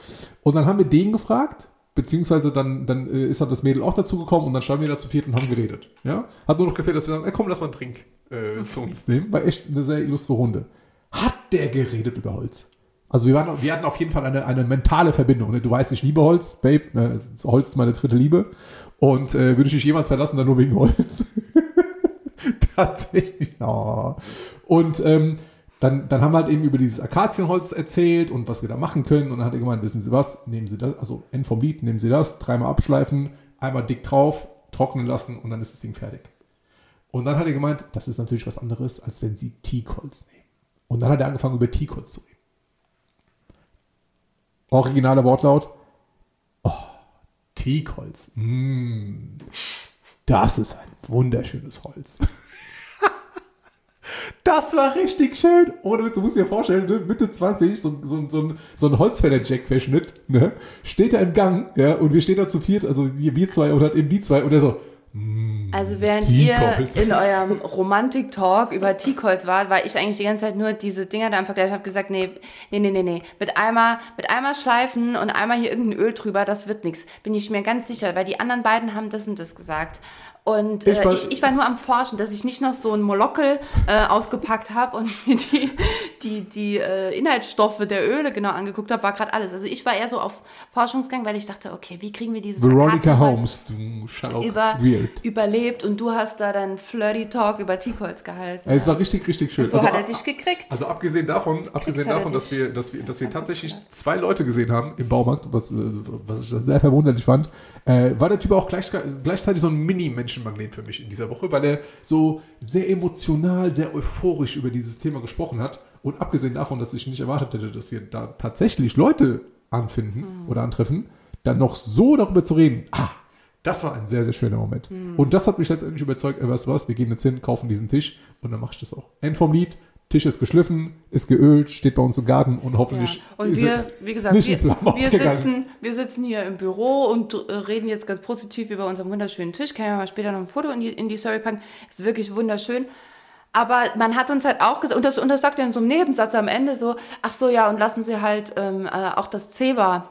Und dann haben wir den gefragt, beziehungsweise dann, dann äh, ist halt das Mädel auch dazu gekommen und dann standen wir da zu viert und haben geredet. Ja? Hat nur noch gefehlt, dass wir sagen, komm, lass mal einen Trink äh, zu uns nehmen. War echt eine sehr illustre Runde. Hat der geredet über Holz? Also wir, waren, wir hatten auf jeden Fall eine, eine mentale Verbindung. Ne? Du weißt, ich liebe Holz, Babe. Ne? Holz ist meine dritte Liebe. Und äh, würde ich dich jemals verlassen, dann nur wegen Holz. Tatsächlich. Oh. Und ähm, dann, dann haben wir halt eben über dieses Akazienholz erzählt und was wir da machen können. Und dann hat er gemeint, wissen Sie was, nehmen Sie das, also End vom Lied, nehmen Sie das, dreimal abschleifen, einmal dick drauf, trocknen lassen und dann ist das Ding fertig. Und dann hat er gemeint, das ist natürlich was anderes, als wenn Sie Teakholz nehmen. Und dann hat er angefangen, über Teakholz zu reden. Originaler Wortlaut. Oh, Teakholz. Mm, das ist ein wunderschönes Holz. Das war richtig schön. Ohne du musst dir vorstellen, ne, Mitte 20, so, so, so ein, so ein Holzfäller-Jack-Verschnitt, ne, steht er im Gang, ja, und wir stehen da zu viert, also wir zwei oder eben die zwei, und er so, mm, Also während ihr in eurem Romantik-Talk über Teakholz wart, war ich eigentlich die ganze Zeit nur diese Dinger da am Vergleich. Ich habe gesagt, nee, nee, nee, nee, nee. Mit einmal, mit einmal schleifen und einmal hier irgendein Öl drüber, das wird nichts. Bin ich mir ganz sicher, weil die anderen beiden haben das und das gesagt. Und Ich äh, war- ich, ich war nur am Forschen, dass ich nicht noch so ein Molockel äh, ausgepackt habe und mir die, die, die äh, Inhaltsstoffe der Öle genau angeguckt habe, war gerade alles. Also ich war eher so auf Forschungsgang, weil ich dachte, okay, wie kriegen wir dieses Veronica Holmes, du Sherlock über, Weird. überlebt und du hast da dann Flirty Talk über Teakholz gehalten. Ja, Es war richtig, richtig schön. so Also, hat er dich gekriegt. Also abgesehen davon, abgesehen davon, dass wir, dass wir, dass wir tatsächlich zwei Leute gesehen haben im Baumarkt, was, äh, was ich sehr verwunderlich fand, äh, war der Typ auch gleich, gleichzeitig so ein Mini-Menschenmagnet für mich in dieser Woche, weil er so sehr emotional, sehr euphorisch über dieses Thema gesprochen hat. Und abgesehen davon, dass ich nicht erwartet hätte, dass wir da tatsächlich Leute anfinden oder antreffen, dann noch so darüber zu reden. Ah, das war ein sehr, sehr schöner Moment. Und das hat mich letztendlich überzeugt, äh, weißt du was, wir gehen jetzt hin, kaufen diesen Tisch und dann mache ich das auch. End vom Lied, Tisch ist geschliffen, ist geölt, steht bei uns im Garten und hoffentlich Ja. Und ist wir, wie gesagt, nicht wir, in Flammen wir, sitzen, wir sitzen hier im Büro und äh, reden jetzt ganz positiv über unseren wunderschönen Tisch. Kann ich mal später noch ein Foto in die, in die Story packen. Ist wirklich wunderschön. Aber man hat uns halt auch gesagt, und das, und das sagt er in so einem Nebensatz am Ende so, ach so, ja, und lassen Sie halt ähm, äh, auch das Zebra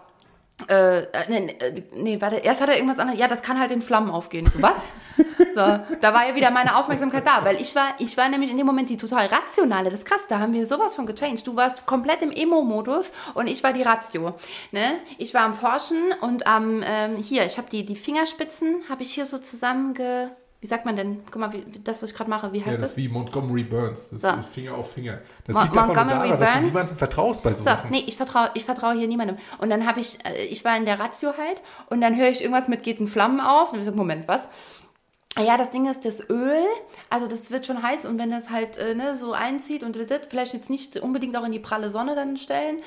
äh, äh, nee, nee, warte, erst hat er irgendwas anderes. Ja, das kann halt in Flammen aufgehen. So, was? So, da war ja wieder meine Aufmerksamkeit da, weil ich war, ich war nämlich in dem Moment die total rationale. Das ist krass, da haben wir sowas von gechanged. Du warst komplett im Emo-Modus und ich war die Ratio. Ne? Ich war am Forschen und am, ähm, hier, ich habe die, die Fingerspitzen, habe ich hier so zusammenge... Wie sagt man denn? Guck mal, wie, das, was ich gerade mache, wie Ja, heißt das das? ist wie Montgomery Burns. Das So. ist Finger auf Finger. Das Mo- liegt davon Montgomery daran, dass du niemandem vertraust bei so, So, Sachen. nee, ich vertraue ich vertrau hier niemandem. Und dann habe ich, äh, ich war in der Ratio halt und dann höre ich irgendwas mit geht in Flammen auf. Und ich so, Moment, was? Ja, das Ding ist, das Öl, also das wird schon heiß und wenn das halt äh, ne, so einzieht und vielleicht jetzt nicht unbedingt auch in die pralle Sonne dann stellen.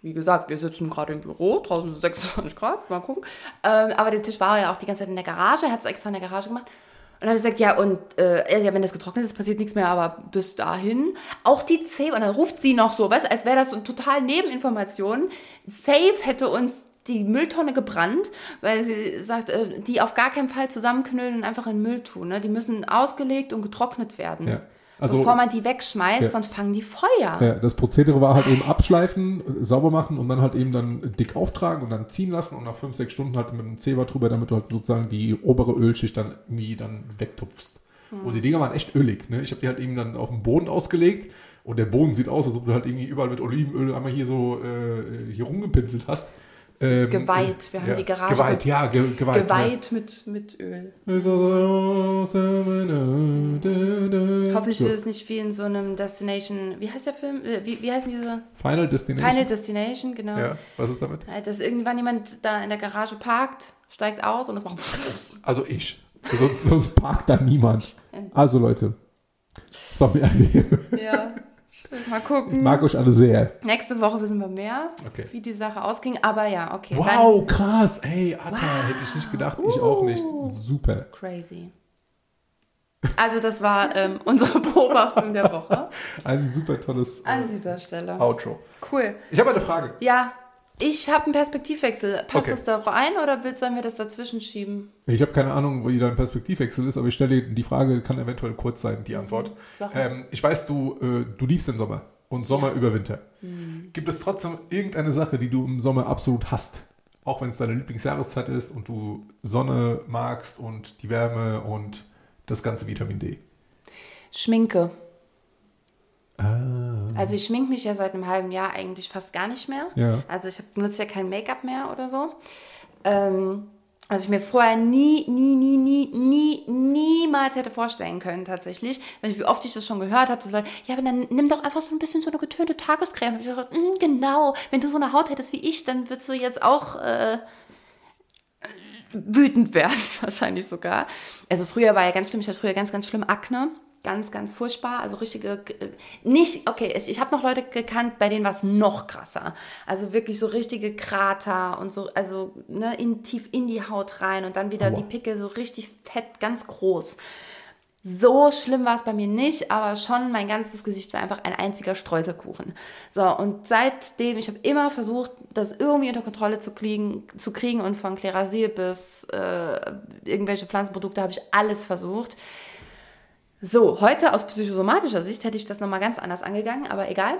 Wie gesagt, wir sitzen gerade im Büro, draußen sind 26 Grad, mal gucken. Ähm, aber der Tisch war ja auch die ganze Zeit in der Garage, hat es extra in der Garage gemacht. Und dann habe ich gesagt, ja, und äh, ja, wenn das getrocknet ist, passiert nichts mehr, aber bis dahin. Auch die Zebra, und dann ruft sie noch so, weißt als wäre das so total Nebeninformation. Safe hätte uns die Mülltonne gebrannt, weil sie sagt, äh, die auf gar keinen Fall zusammenknüllen und einfach in Müll tun. Ne? Die müssen ausgelegt und getrocknet werden. Ja. Also- bevor man die wegschmeißt, Ja. sonst fangen die Feuer. Ja, das Prozedere war halt eben abschleifen, sauber machen und dann halt eben dann dick auftragen und dann ziehen lassen und nach fünf, sechs Stunden halt mit dem Zebra drüber, damit du halt sozusagen die obere Ölschicht dann irgendwie dann wegtupfst. Und die Dinger waren echt ölig. Ne? Ich habe die halt eben dann auf den Boden ausgelegt und der Boden sieht aus, als ob du halt irgendwie überall mit Olivenöl einmal hier so äh, hier rumgepinselt hast. Ähm, Geweiht. Wir haben ja, die Garage Geweiht, ge- ja, ge geweiht. Geweiht mit, mit Öl. Ja. Hoffentlich So. ist es nicht wie in so einem Destination, wie heißt der Film? Äh, Wie, wie heißen diese? Final Destination. Final Destination, genau. ja, was ist damit? Äh, Dass irgendwann jemand da in der Garage parkt, steigt aus und das macht. Also ich. Sonst, sonst parkt da niemand. Also Leute, es war mir eine ja. Mal Ich gucken. mag euch alle sehr. Nächste Woche wissen wir mehr, Okay. wie die Sache ausging. Aber ja, okay. Wow, krass. Ey, Atta, Wow. hätte ich nicht gedacht. Ich auch nicht. Super. Dann crazy. Also das war ähm, unsere Beobachtung der Woche Ein super tolles an äh, dieser Stelle. Outro. Cool. Ich habe eine Frage. Ja, ich habe einen Perspektivwechsel. Passt Okay. das da rein oder sollen wir das dazwischen schieben? Ich habe keine Ahnung, wie dein Perspektivwechsel ist, aber ich stelle dir die Frage, kann eventuell kurz sein, die Antwort. Sag mal. Ähm, ich weiß, du, äh, du liebst den Sommer und Sommer über Winter. Mhm. Gibt es trotzdem irgendeine Sache, die du im Sommer absolut hasst? Auch wenn es deine Lieblingsjahreszeit ist und du Sonne magst und die Wärme und das ganze Vitamin D. Schminke. Ah. Also ich schmink mich ja seit einem halben Jahr eigentlich fast gar nicht mehr. Ja. Also ich benutze ja kein Make-up mehr oder so. Ähm, was ich mir vorher nie, nie, nie, nie, nie, niemals hätte vorstellen können, tatsächlich. Weil wie oft ich das schon gehört habe, dass Leute, ja, aber dann nimm doch einfach so ein bisschen so eine getönte Tagescreme. Und ich dachte, mm, genau, wenn du so eine Haut hättest wie ich, dann würdest du jetzt auch äh, wütend werden, wahrscheinlich sogar. Also früher war ja ganz schlimm, ich hatte früher ganz, ganz schlimm Akne ganz, ganz furchtbar. Also richtige, nicht, okay, ich habe noch Leute gekannt, bei denen war es noch krasser. Also wirklich so richtige Krater und so, also ne, in, tief in die Haut rein und dann wieder Aua. die Pickel so richtig fett, ganz groß. So schlimm war es bei mir nicht, aber schon mein ganzes Gesicht war einfach ein einziger Streuselkuchen. So, und seitdem, ich habe immer versucht, das irgendwie unter Kontrolle zu kriegen, zu kriegen und von Klerasil bis äh, irgendwelche Pflanzenprodukte habe ich alles versucht. So, heute aus psychosomatischer Sicht hätte ich das nochmal ganz anders angegangen, aber egal.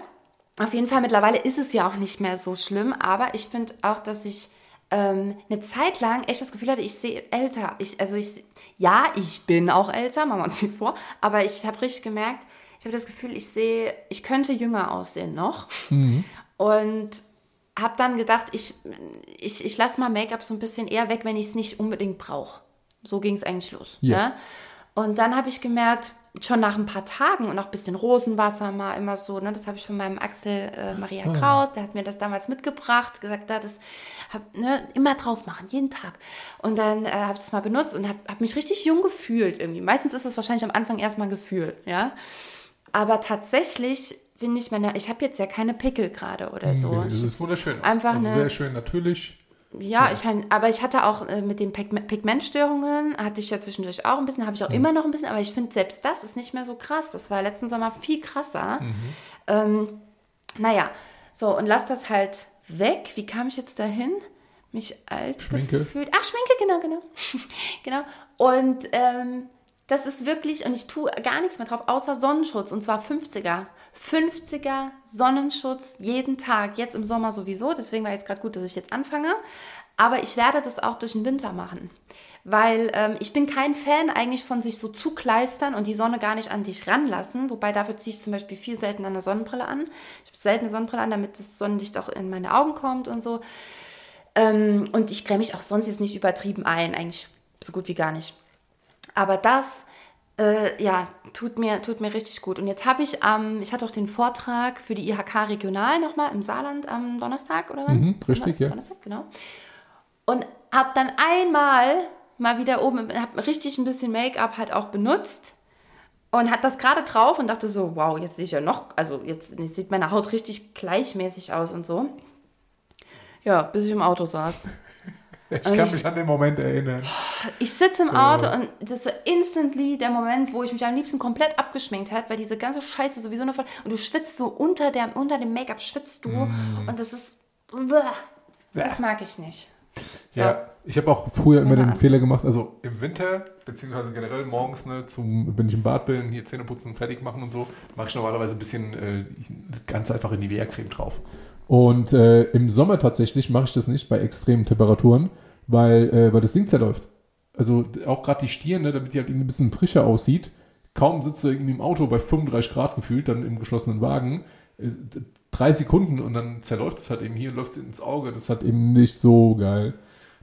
Auf jeden Fall, mittlerweile ist es ja auch nicht mehr so schlimm, aber ich finde auch, dass ich ähm, eine Zeit lang echt das Gefühl hatte, ich sehe älter. Ich, also ich, ja, ich bin auch älter, machen wir uns nichts vor, aber ich habe richtig gemerkt, ich habe das Gefühl, ich sehe, ich könnte jünger aussehen noch. Mhm. Und habe dann gedacht, ich, ich, ich lasse mal Make-up so ein bisschen eher weg, wenn ich es nicht unbedingt brauche. So ging es eigentlich los. Ja. ja? Und dann habe ich gemerkt, schon nach ein paar Tagen und auch ein bisschen Rosenwasser mal immer so, ne, das habe ich von meinem Axel äh, Maria ah. Kraus, der hat mir das damals mitgebracht, gesagt, da das hab, ne, immer drauf machen, jeden Tag. Und dann äh, habe ich das mal benutzt und habe hab mich richtig jung gefühlt irgendwie. Meistens ist das wahrscheinlich am Anfang erstmal ein Gefühl, ja. Aber tatsächlich finde ich, meine, ich habe jetzt ja keine Pickel gerade oder so. Nee, das ist wunderschön. Einfach also eine, sehr schön natürlich ja, ich aber ich hatte auch äh, mit den Pigmentstörungen, hatte ich ja zwischendurch auch ein bisschen, habe ich auch mhm. immer noch ein bisschen, aber ich finde selbst das ist nicht mehr so krass. Das war letzten Sommer viel krasser. Mhm. Ähm, naja, so und lass das halt weg. Wie kam ich jetzt dahin? Mich alt Schminke. gefühlt. Ach, Schminke, genau, genau. genau. Und ähm, das ist wirklich, und ich tue gar nichts mehr drauf, außer Sonnenschutz, und zwar 50er. 50er Sonnenschutz jeden Tag, jetzt im Sommer sowieso, deswegen war jetzt gerade gut, dass ich jetzt anfange. Aber ich werde das auch durch den Winter machen, weil ähm, ich bin kein Fan eigentlich von sich so zukleistern und die Sonne gar nicht an dich ranlassen, wobei dafür ziehe ich zum Beispiel viel selten eine Sonnenbrille an. Ich habe selten eine Sonnenbrille an, damit das Sonnenlicht auch in meine Augen kommt und so. Ähm, und ich creme mich auch sonst jetzt nicht übertrieben ein, eigentlich so gut wie gar nicht. Aber das, äh, ja, tut mir, tut mir richtig gut. Und jetzt habe ich, ähm, ich hatte auch den Vortrag für die IHK Regional nochmal im Saarland am Donnerstag oder wann? Mhm, richtig, ja. Donnerstag, genau. Und habe dann einmal mal wieder oben, habe richtig ein bisschen Make-up halt auch benutzt und hat das gerade drauf und dachte so, wow, jetzt sehe ich ja noch, also jetzt, jetzt sieht meine Haut richtig gleichmäßig aus und so. Ja, bis ich im Auto saß. Ich kann ich, mich an den Moment erinnern. Ich sitze im Auto und das ist instantly der Moment, wo ich mich am liebsten komplett abgeschminkt hätte, weil diese ganze Scheiße sowieso noch voll. Und du schwitzt so unter, der, unter dem Make-up, schwitzt du. Mm. Und das ist. Das mag ich nicht. So. Ja, ich habe auch früher immer den Fehler gemacht, also im Winter, beziehungsweise generell morgens, ne, zum, wenn ich im Bad bin, hier Zähne putzen, fertig machen und so, mache ich normalerweise ein bisschen äh, ganz einfach in die Nivea-Creme drauf. Und äh, im Sommer tatsächlich mache ich das nicht bei extremen Temperaturen, weil, äh, weil das Ding zerläuft. Also auch gerade die Stirn, ne, damit die halt irgendwie ein bisschen frischer aussieht. Kaum sitzt du irgendwie im Auto bei 35 Grad gefühlt, dann im geschlossenen Wagen. Drei Sekunden und dann zerläuft es halt eben hier, läuft es ins Auge. Das ist halt eben nicht so geil.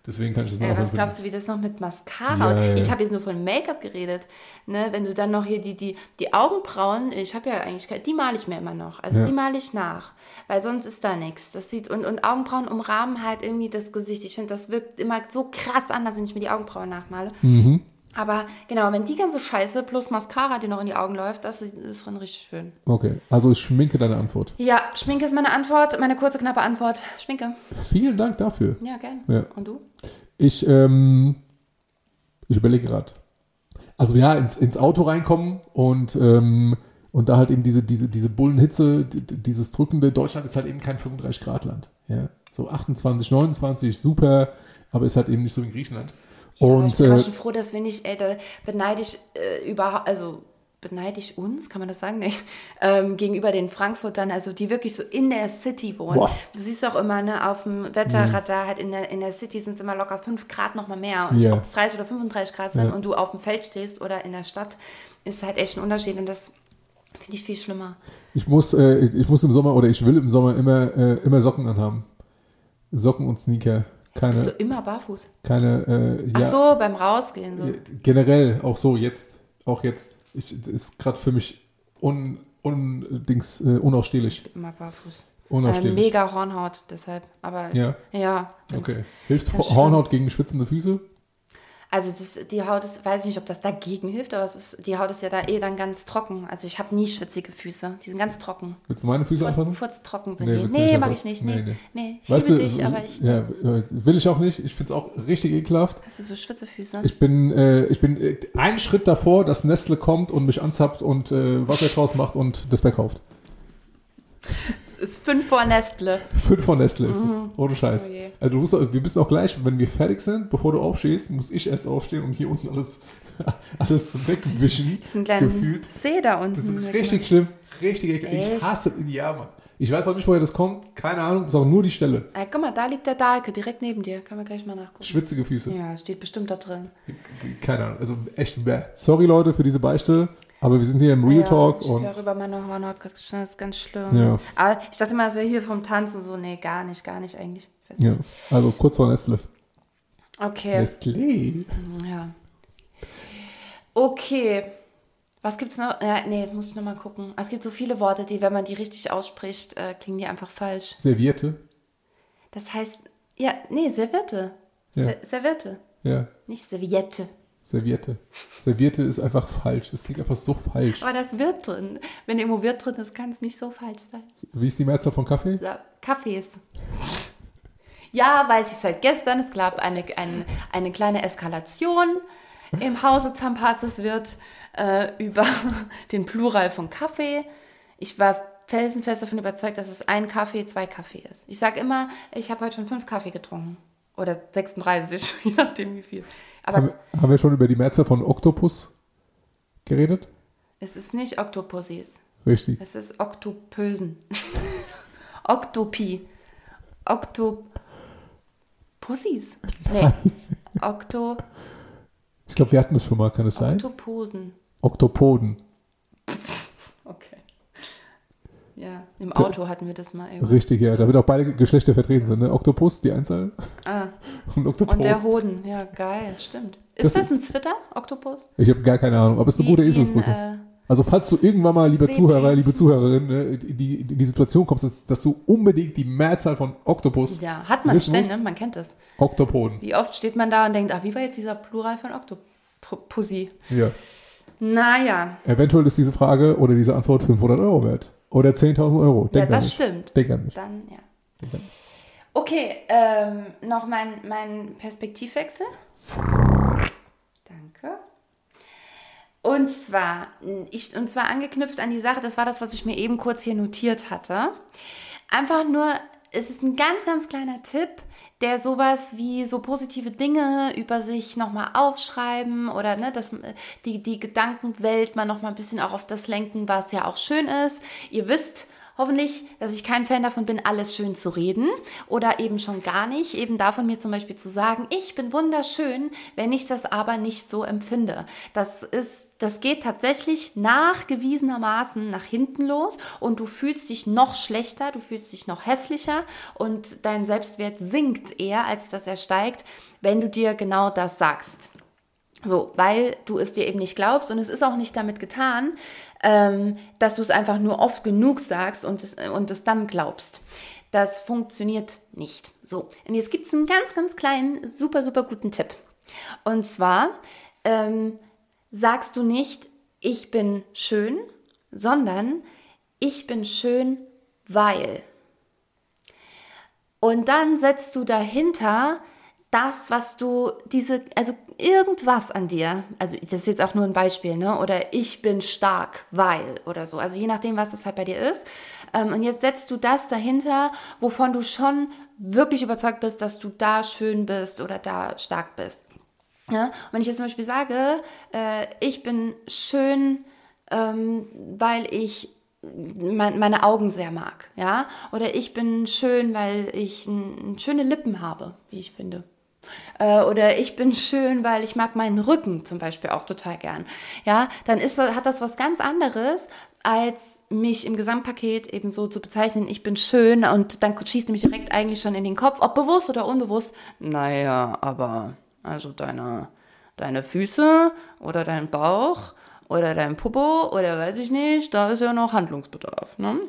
Deswegen kann ich das ja, Was glaubst du, wie das noch mit Mascara? Ja, ja. Ich habe jetzt nur von Make-up geredet. Ne? Wenn du dann noch hier die, die, die Augenbrauen, ich habe ja eigentlich, die male ich mir immer noch. Also die male ich nach. Weil sonst ist da nichts. Das sieht, und, und Augenbrauen umrahmen halt irgendwie das Gesicht. Ich finde, das wirkt immer so krass anders, wenn ich mir die Augenbrauen nachmale. Mhm. Aber genau, wenn die ganze Scheiße plus Mascara dir noch in die Augen läuft, das ist dann richtig schön. Okay, also ist Schminke deine Antwort? Ja, Schminke ist meine Antwort, meine kurze, knappe Antwort. Schminke. Vielen Dank dafür. Ja, gern. Ja. Und du? Ich, ähm, ich überlege gerade. Also ja, ins, ins Auto reinkommen und, ähm, und da halt eben diese, diese, diese Bullenhitze, dieses drückende, Deutschland ist halt eben kein 35-Grad-Land. Ja? So 28, 29, super, aber ist halt eben nicht so wie Griechenland. Ja, und, ich bin äh, auch schon froh, dass wir nicht, ey, da beneide ich äh, überhaupt, also beneide ich uns, kann man das sagen? Nee. Ähm, gegenüber den Frankfurtern, also die wirklich so in der City wohnen. Boah. Du siehst auch immer, ne, auf dem Wetterradar, mhm. halt in der, in der City sind es immer locker 5 Grad nochmal mehr. Und yeah. ob es 30 oder 35 Grad sind ja. und du auf dem Feld stehst oder in der Stadt, ist halt echt ein Unterschied und das finde ich viel schlimmer. Ich muss, äh, ich, ich, muss im Sommer oder ich will im Sommer immer, äh, immer Socken anhaben. Socken und Sneaker. Keine, Bist du immer barfuß? keine, äh, Ach ja, so, beim Rausgehen. So. generell auch so jetzt, auch jetzt. Ich, ist gerade für mich un, un, Dings, äh, unausstehlich. Immer barfuß. Äh, Unausstehlich. mega Hornhaut, deshalb. Aber Ja, ja. ganz- okay. Hilft Hornhaut gegen schwitzende Füße? Also das, die Haut ist, weiß ich nicht, ob das dagegen hilft, aber es ist, die Haut ist ja da eh dann ganz trocken. Also ich habe nie schwitzige Füße. Die sind ganz trocken. Willst du meine Füße anfassen? Furztrocken sind Nee, die. Nee, anfassen? ich nicht. Nee, Nee, nee. Ich Weißt liebe du, dich, aber ich. ja, äh, will ich auch nicht. Ich finde es auch richtig ekelhaft. Hast du so Schwitzefüße? Ich bin, äh, ich bin äh, einen Schritt davor, dass Nestle kommt und mich anzapft und äh, Wasser draus macht und das verkauft. Es ist fünf vor Nestle. Fünf von Nestle ist es. Ohne Scheiß. Oh. Also du musst, auch- wir müssen auch gleich, wenn wir fertig sind, bevor du aufstehst, muss ich erst aufstehen und hier unten alles, alles wegwischen. Diesen kleinen Gefühlt. See da unten. Das ist richtig schlimm. Richtig eklig. Ich hasse, ja, Mann. Ich weiß auch nicht, woher das kommt. Keine Ahnung. Das ist auch nur die Stelle. Ey, guck mal, da liegt der Dahlke direkt neben dir. Kann man gleich mal nachgucken. Schwitzige Füße. Ja, steht bestimmt da drin. Keine Ahnung. Also echt bäh. Sorry, Leute, für diese Beichte. Aber wir sind hier im Real ja, Talk ich und höre über meine Hornhaut gerade das ist ganz schlimm. Ja. Aber ich dachte mal, es wäre hier vom Tanzen so. Nee, gar nicht, gar nicht eigentlich. Ich weiß ja. nicht. Also kurz vor Nestle. Okay. Nestle. Ja. Okay. Was gibt's noch? Ja, nee, muss ich nochmal gucken. Es gibt so viele Worte, die, wenn man die richtig ausspricht, äh, klingen die einfach falsch. Serviette. Das heißt, ja, nee, Serviette. Ja. Se Serviette, Ja. nicht Serviette. Serviette. Serviette ist einfach falsch. Es klingt einfach so falsch. Aber das wird drin. Wenn irgendwo wird drin ist, kann es nicht so falsch sein. Wie ist die Mehrzahl von Kaffee? Kaffees. Ja, weiß ich seit gestern. Es gab eine, eine, eine kleine Eskalation im Hause Zampazes wird äh, über den Plural von Kaffee. Ich war felsenfest davon überzeugt, dass es ein Kaffee, zwei Kaffee ist. Ich sage immer, ich habe heute schon fünf Kaffee getrunken. Oder 36, je nachdem wie viel. Haben, Aber wir- haben wir schon über die Mehrzahl von Oktopus geredet? es ist nicht Oktopussys. Richtig. Es ist Oktopösen. Oktopi. Oktopussys. Nee. Okto, Ich glaube, wir hatten das schon mal, kann es sein? Oktoposen. Oktopoden. Okay. Ja, im Auto hatten wir das mal eben. Richtig, ja. Damit auch beide Geschlechter vertreten sind. Ne? Oktopus, die Einzahl. Ah, Und Oktopod. und der Hoden. Ja, geil, stimmt. Ist Das das, ein Zwitter, Oktopus? ich habe gar keine Ahnung, aber es ist eine gute Eselsbrücke. äh, Also falls du irgendwann mal, lieber. Zuhörer, liebe Zuhörerin, ne, in die, in die Situation kommst, dass, dass du unbedingt die Mehrzahl von Oktopus, Ja, hat man ständig, ne? man kennt das. Oktopoden. Wie oft steht man da und denkt, ach, wie war jetzt dieser Plural von Oktopussi? Ja. Naja, Eventuell ist diese Frage oder diese Antwort 500 Euro wert. Oder 10.000 Euro. ja, Denk an das mich. stimmt. Denk an mich. Dann, ja. Denk an mich. Okay, ähm, noch mein, mein Perspektivwechsel. Danke. Und zwar, ich, und zwar angeknüpft an die Sache, das war das, was ich mir eben kurz hier notiert hatte. Einfach nur, es ist ein ganz, ganz kleiner Tipp, der sowas wie so positive Dinge über sich nochmal aufschreiben oder ne, dass die, die Gedankenwelt mal nochmal ein bisschen auch auf das lenken, was ja auch schön ist. Ihr wisst, Hoffentlich, dass ich kein Fan davon bin, alles schön zu reden oder eben schon gar nicht. Eben davon mir zum Beispiel zu sagen, ich bin wunderschön, wenn ich das aber nicht so empfinde. Das ist, das geht tatsächlich nachgewiesenermaßen nach hinten los und du fühlst dich noch schlechter, du fühlst dich noch hässlicher und dein Selbstwert sinkt eher, als dass er steigt, wenn du dir genau das sagst. So, weil du es dir eben nicht glaubst und es ist auch nicht damit getan, ähm, dass du es einfach nur oft genug sagst und es, und es dann glaubst. Das funktioniert nicht. So, und jetzt gibt es einen ganz, ganz kleinen, super, super guten Tipp. Und zwar ähm, sagst du nicht, ich bin schön, sondern ich bin schön, weil. Und dann setzt du dahinter das, was du, diese, also irgendwas an dir, also das ist jetzt auch nur ein Beispiel, ne? Oder ich bin stark, weil oder so. Also je nachdem, was das halt bei dir ist. Ähm, und jetzt setzt du das dahinter, wovon du schon wirklich überzeugt bist, dass du da schön bist oder da stark bist. Ja? Und wenn ich jetzt zum Beispiel sage, äh, ich bin schön, ähm, weil ich mein, meine Augen sehr mag, ja, oder ich bin schön, weil ich schöne Lippen habe, wie ich finde. Äh, oder ich bin schön, weil ich mag meinen Rücken zum Beispiel auch total gern. Ja, dann ist, hat das was ganz anderes, als mich im Gesamtpaket eben so zu bezeichnen, ich bin schön und dann schießt nämlich direkt eigentlich schon in den Kopf, ob bewusst oder unbewusst, naja, aber also deine, deine Füße oder dein Bauch oder dein Popo oder weiß ich nicht, da ist ja noch Handlungsbedarf. Ne?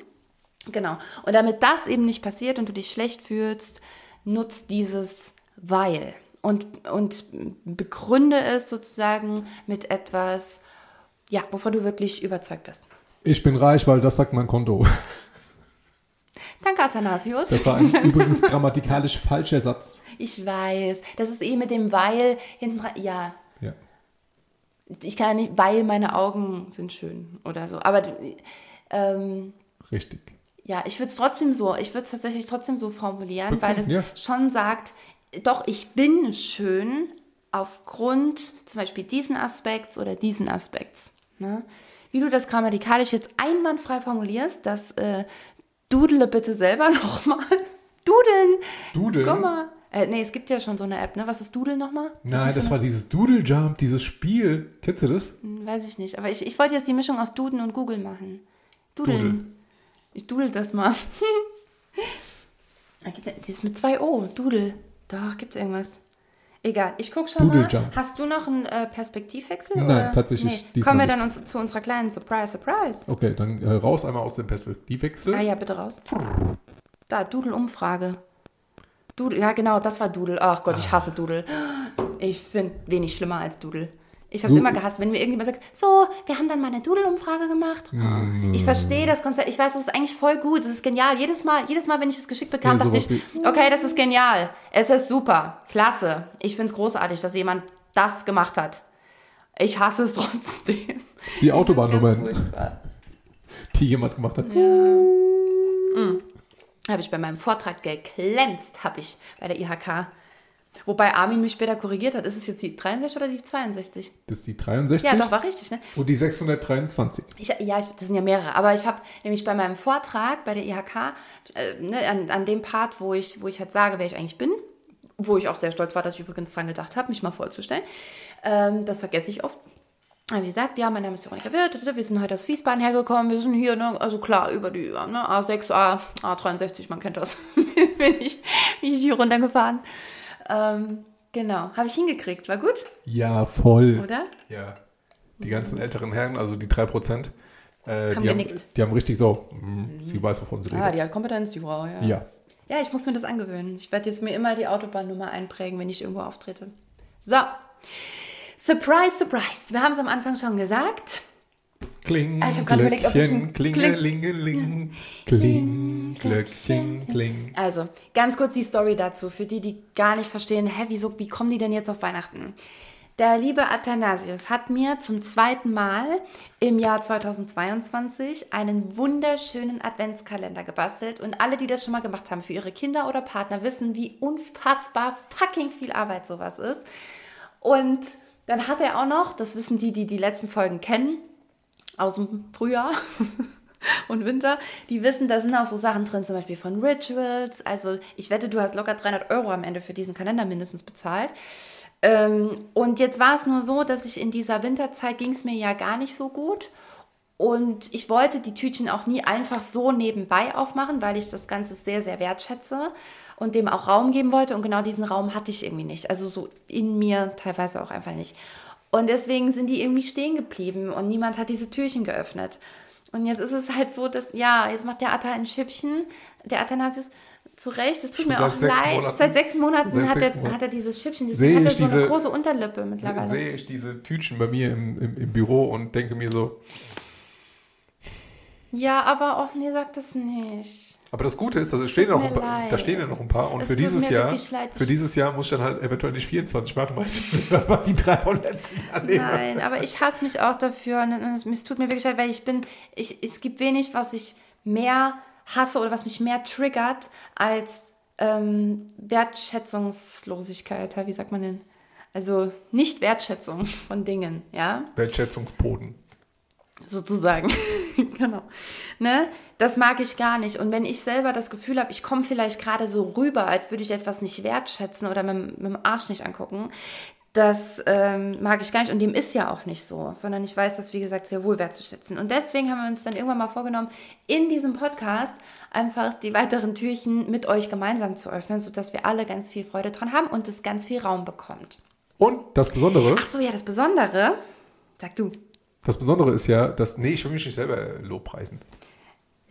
Genau. Und damit das eben nicht passiert und du dich schlecht fühlst, nutzt dieses weil und, und begründe es sozusagen mit etwas, ja, wovon du wirklich überzeugt bist. Ich bin reich, weil das sagt mein Konto. Danke, Athanasius. Das war ein übrigens grammatikalisch falscher Satz. Ich weiß. Das ist eh mit dem Weil hinten. Ja. Ja. Ich kann ja nicht, weil meine Augen sind schön oder so. Aber ähm, Richtig. ja, ich würde es trotzdem so, ich würde es tatsächlich trotzdem so formulieren, Bekommen, weil es ja. schon sagt, doch, ich bin schön aufgrund zum Beispiel diesen Aspekts oder diesen Aspekts. Ne? Wie du das grammatikalisch jetzt einwandfrei formulierst, das äh, dudele bitte selber nochmal. Dudeln! Dudeln? Guck mal. Äh, nee, es gibt ja schon so eine App, ne? Was ist Dudel nochmal? Nein, das so war dieses Doodle Jump, dieses Spiel. Kennst du das? eine, Weiß ich nicht. Aber ich, ich wollte jetzt die Mischung aus Duden und Google machen. Dudeln. Dudel. Ich dudel das mal. Da gibt's ja- Die ist mit zwei O. Dudel. Doch, gibt's irgendwas. Egal, ich guck schon Doodle mal. Jump. Hast du noch einen äh, Perspektivwechsel? Nein, oder? tatsächlich Nee. Kommen wir nicht. dann uns, zu unserer kleinen Surprise, Surprise. Okay, dann äh, raus einmal aus dem Perspektivwechsel. Ah ja, bitte raus. Da, Dudel-Umfrage. Dudel, ja genau, das war Dudel. Ach Gott, ich hasse Dudel. Ich finde wenig schlimmer als Dudel. Ich habe So- immer gehasst, wenn mir irgendjemand sagt, so, wir haben dann mal eine Dudel-Umfrage gemacht. Mm. Ich verstehe das Konzept. Ich weiß, das ist eigentlich voll gut. Das ist genial. Jedes Mal, jedes Mal, wenn ich es geschickt bekam, Ja, dachte ich, okay, das ist genial. Es ist super. Klasse. Ich finde es großartig, dass jemand das gemacht hat. Ich hasse es trotzdem. Das ist wie Autobahnnummern, die jemand gemacht hat. Habe ich bei meinem Vortrag geglänzt, habe ich bei der IHK. Wobei Armin mich später korrigiert hat. Ist es jetzt die 63 oder die 62? Das ist die 63 Ja, doch, war richtig, ne? und die 623. Ich, ja, ich, das sind ja mehrere. Aber ich habe nämlich bei meinem Vortrag bei der IHK, äh, ne, an, an dem Part, wo ich, wo ich halt sage, wer ich eigentlich bin, wo ich auch sehr stolz war, dass ich übrigens dran gedacht habe, mich mal vorzustellen, ähm, das vergesse ich oft. Habe ich gesagt, ja, mein Name ist Veronika Wirth, wir sind heute aus Wiesbaden hergekommen, wir sind hier, ne, also klar, über die ne, A6, A, A63, man kennt das, bin ich, bin ich hier runtergefahren. Ähm, genau, habe ich hingekriegt, war gut, Ja, voll. oder? Ja. Die ganzen älteren Herren, also die 3%, äh, Haben die, haben, die haben richtig so, mm, sie weiß, wovon sie Ah, redet. die hat Kompetenz, die Frau, ja. Ja. Ja, ich muss mir das angewöhnen. Ich werde jetzt mir immer die Autobahnnummer einprägen, wenn ich irgendwo auftrete. So. Surprise, surprise. Wir haben es am Anfang schon gesagt. Kling, Ah, ich grad überlegt, ob ich ein- Glöckchen, klingelingeling, kling, Glöckchen, kling. Also, ganz kurz die Story dazu, für die, die gar nicht verstehen, hä, wieso, wie kommen die denn jetzt auf Weihnachten? Der liebe Athanasius hat mir zum zweiten Mal im Jahr 2022 einen wunderschönen Adventskalender gebastelt. Und alle, die das schon mal gemacht haben für ihre Kinder oder Partner, wissen, wie unfassbar fucking viel Arbeit sowas ist. Und dann hat er auch noch, das wissen die, die die letzten Folgen kennen, aus dem Frühjahr und Winter, die wissen, da sind auch so Sachen drin, zum Beispiel von Rituals. Also ich wette, du hast locker 300 Euro am Ende für diesen Kalender mindestens bezahlt. Ähm, und jetzt war es nur so, dass ich in dieser Winterzeit ging es mir ja gar nicht so gut. Und ich wollte die Tütchen auch nie einfach so nebenbei aufmachen, weil ich das Ganze sehr, sehr wertschätze und dem auch Raum geben wollte. Und genau diesen Raum hatte ich irgendwie nicht. Also so in mir teilweise auch einfach nicht. Und deswegen sind die irgendwie stehen geblieben und niemand hat diese Türchen geöffnet. Und jetzt ist es halt so, dass, ja, jetzt macht der Atta ein Schippchen, der Athanasius, zu Recht, es tut Schon mir auch leid. Monaten. Seit sechs Monaten, Seit hat, sechs er, Monaten. hat er dieses Schippchen, deswegen hat er so eine diese- große Unterlippe mittlerweile. Sehe ich diese Tütchen bei mir im, im, im Büro und denke mir so, Ja, aber auch, nee, sag das nicht. Aber das Gute ist, es stehen tut noch ein paar, da stehen ja noch ein paar und Es für dieses Jahr, für dieses Jahr muss ich dann halt eventuell nicht 24 machen, weil die drei von letzten Jahr nehme. Nein, aber ich hasse mich auch dafür. Und es es tut mir wirklich leid, weil ich bin, ich, es gibt wenig, was ich mehr hasse oder was mich mehr triggert als ähm, Wertschätzungslosigkeit. Wie sagt man denn? Also nicht Wertschätzung von Dingen, ja? Wertschätzungsboden. sozusagen. genau. Ne? Das mag ich gar nicht. Und wenn ich selber das Gefühl habe, ich komme vielleicht gerade so rüber, als würde ich etwas nicht wertschätzen oder mit, mit dem Arsch nicht angucken, das ähm, mag ich gar nicht und dem ist ja auch nicht so, sondern ich weiß das, wie gesagt, sehr wohl wertzuschätzen. Und deswegen haben wir uns dann irgendwann mal vorgenommen, in diesem Podcast einfach die weiteren Türchen mit euch gemeinsam zu öffnen, sodass wir alle ganz viel Freude dran haben und es ganz viel Raum bekommt. Und das Besondere, Ach so, ja, das Besondere, sag du. das Besondere ist ja, dass, nee, ich will mich nicht selber lobpreisen.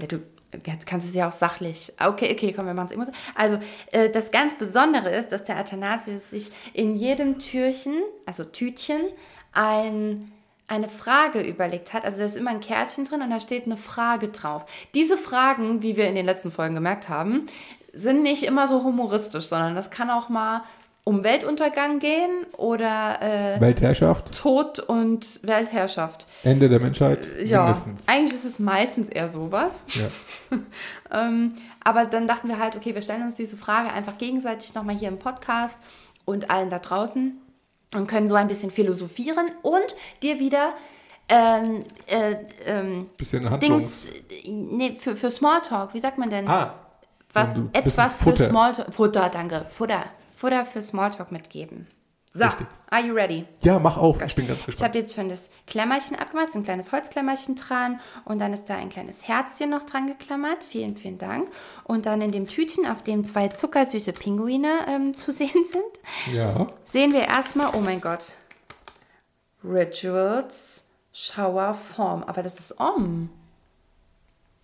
Ja, du jetzt kannst es ja auch sachlich. Okay, okay, komm, wir machen es immer so. Also, äh, das ganz Besondere ist, dass der Athanasius sich in jedem Türchen, also Tütchen, ein, eine Frage überlegt hat. Also, da ist immer ein Kärtchen drin und da steht eine Frage drauf. Diese Fragen, wie wir in den letzten Folgen gemerkt haben, sind nicht immer so humoristisch, sondern das kann auch mal um Weltuntergang gehen oder äh, Weltherrschaft, Tod und Weltherrschaft. Ende der Menschheit, Ja, mindestens. eigentlich ist es meistens eher sowas. Ja. Ähm, aber dann dachten wir halt, okay, wir stellen uns diese Frage einfach gegenseitig nochmal hier im Podcast und allen da draußen und können so ein bisschen philosophieren und dir wieder ähm, äh, ähm, Bisschen Handlungs... Dings, nee, für, für Smalltalk, wie sagt man denn? Ah, Was, etwas Futter. für Smalltalk. Futter, danke. Futter. Futter für Smalltalk mitgeben. So, Richtig. are you ready? Ja, mach auf, ich bin ganz Ich habe gespannt. jetzt schon das Klammerchen abgemacht, ein kleines Holzklammerchen dran und dann ist da ein kleines Herzchen noch dran geklammert. Vielen, vielen Dank. Und dann in dem Tütchen, auf dem zwei zuckersüße Pinguine ähm, zu sehen sind, Ja, sehen wir erstmal, oh mein Gott, Rituals, Shower, Form. Aber das ist Om.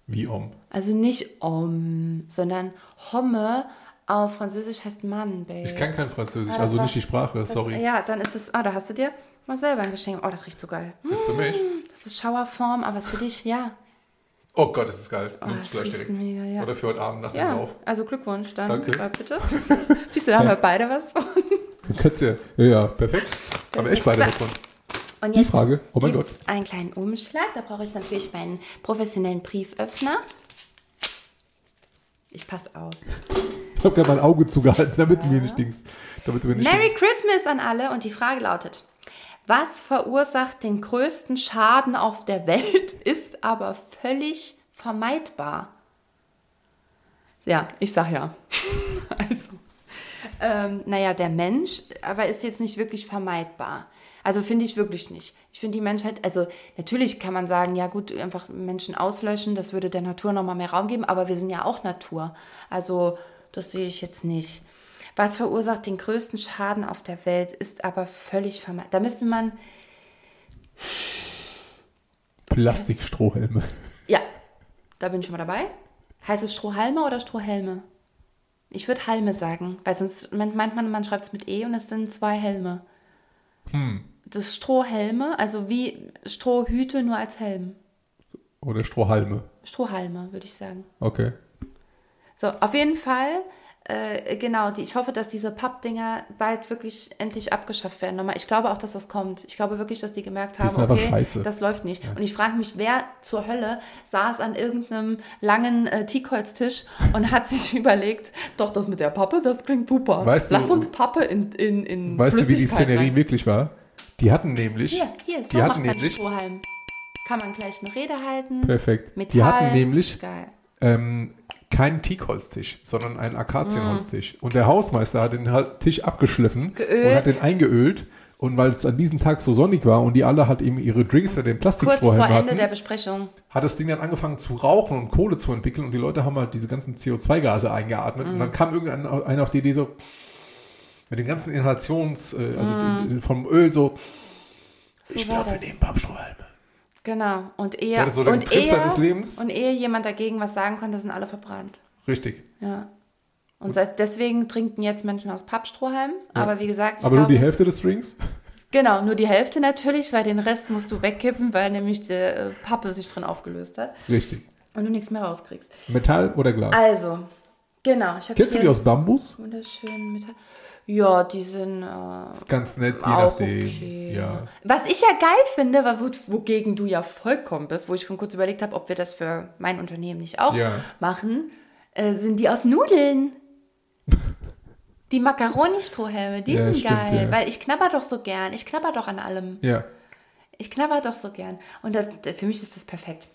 wie um. Also nicht Om, sondern Homme auf Französisch heißt Mann, Babe. Ich kann kein Französisch, das also war- nicht die Sprache, Das- sorry. Ja, dann ist es, ah, da hast du dir mal selber ein Geschenk. Oh, das riecht so geil. Ist für mich. Das ist Schauerform, aber ist für dich, ja. Oh Gott, das ist geil. Nimm es das gleich direkt. mega, ja. Oder für heute Abend nach dem Ja, Lauf. also Glückwunsch dann. Danke. Äh, bitte. Siehst du, da haben wir beide was von. Könnt's ja, ja, perfekt. Haben wir echt beide was von. Und Die Frage, oh mein gibt's einen kleinen Umschlag. Da brauche ich natürlich meinen professionellen Brieföffner. Ich passe auf. Ich habe gerade mein Auge zugehalten, damit du mir nicht dings. Damit du mir nicht Merry Christmas an alle und die Frage lautet, was verursacht den größten Schaden auf der Welt, ist aber völlig vermeidbar? Ja, ich sag ja. Also, ähm, naja, der Mensch, aber ist jetzt nicht wirklich vermeidbar. Also finde ich wirklich nicht. Ich finde die Menschheit, also natürlich kann man sagen, ja gut, einfach Menschen auslöschen, das würde der Natur nochmal mehr Raum geben, aber wir sind ja auch Natur. Also das sehe ich jetzt nicht. Was verursacht den größten Schaden auf der Welt, ist aber völlig vermeidbar. Da müsste man, Plastikstrohhelme. ja, da bin ich schon mal dabei. Heißt es Strohhalme oder Strohhelme? Ich würde Halme sagen, weil sonst meint man, man schreibt es mit E und es sind zwei Helme. Das Strohhelme, also wie Strohhüte nur als Helm. Oder Strohhalme. Strohhalme, würde ich sagen. Okay. So, auf jeden Fall, äh, genau, die, ich hoffe, dass diese Pappdinger bald wirklich endlich abgeschafft werden. Nochmal, ich glaube auch, dass das kommt. Ich glaube wirklich, dass die gemerkt haben, okay, das läuft nicht. Und ich frage mich, wer zur Hölle saß an irgendeinem langen äh, Teakholztisch und hat sich überlegt, doch, das mit der Pappe, das klingt super. Weißt du- Lass uns Pappe in, in, in Weißt du, wie die Szenerie rein. wirklich war? Die hatten nämlich. Hier, hier, so die hatten nämlich. Strohhalm. Kann man gleich eine Rede halten. Perfekt. Metall. Die hatten nämlich Geil. ähm, keinen Teakholztisch, sondern einen Akazienholztisch. Mhm. Und der Hausmeister hat den Tisch abgeschliffen Geölt. und hat den eingeölt. Und weil es an diesem Tag so sonnig war und die alle halt eben ihre Drinks mit den Kurz vor Ende hatten, der Besprechung. hat das Ding dann angefangen zu rauchen und Kohle zu entwickeln und die Leute haben halt diese ganzen CO2-Gase eingeatmet Mhm. und dann kam irgendeiner auf die Idee so, mit den ganzen Inhalations, äh, also vom Öl so, Mhm. So ich glaube, wir nehmen Pappstrohhalme. Genau. Und ehe, Der hatte so den und, ehe, seines Lebens. und ehe jemand dagegen was sagen konnte, sind alle verbrannt. Richtig. Ja. Und seit, deswegen trinken jetzt Menschen aus Pappstrohhalmen. Aber wie gesagt, ich Aber nur glaube, die Hälfte des Drinks? genau, nur die Hälfte natürlich, weil den Rest musst du wegkippen, weil nämlich die äh, Pappe sich drin aufgelöst hat Richtig. und du nichts mehr rauskriegst. Metall oder Glas? Also, genau. Kennst du die aus Bambus? Wunderschönen Metall. Ja, die sind äh, Ist ganz nett, je auch nachdem. okay. Ja. Was ich ja geil finde, war, wo- wogegen du ja vollkommen bist, wo ich schon kurz überlegt habe, ob wir das für mein Unternehmen nicht auch Ja. machen, äh, sind die aus Nudeln. Die Macaroni-Strohhelme, die Ja, sind stimmt, geil, ja. weil ich knabber doch so gern. Ich knabber doch an allem. Ja. Ich knabber doch so gern. Und das, für mich ist das perfekt.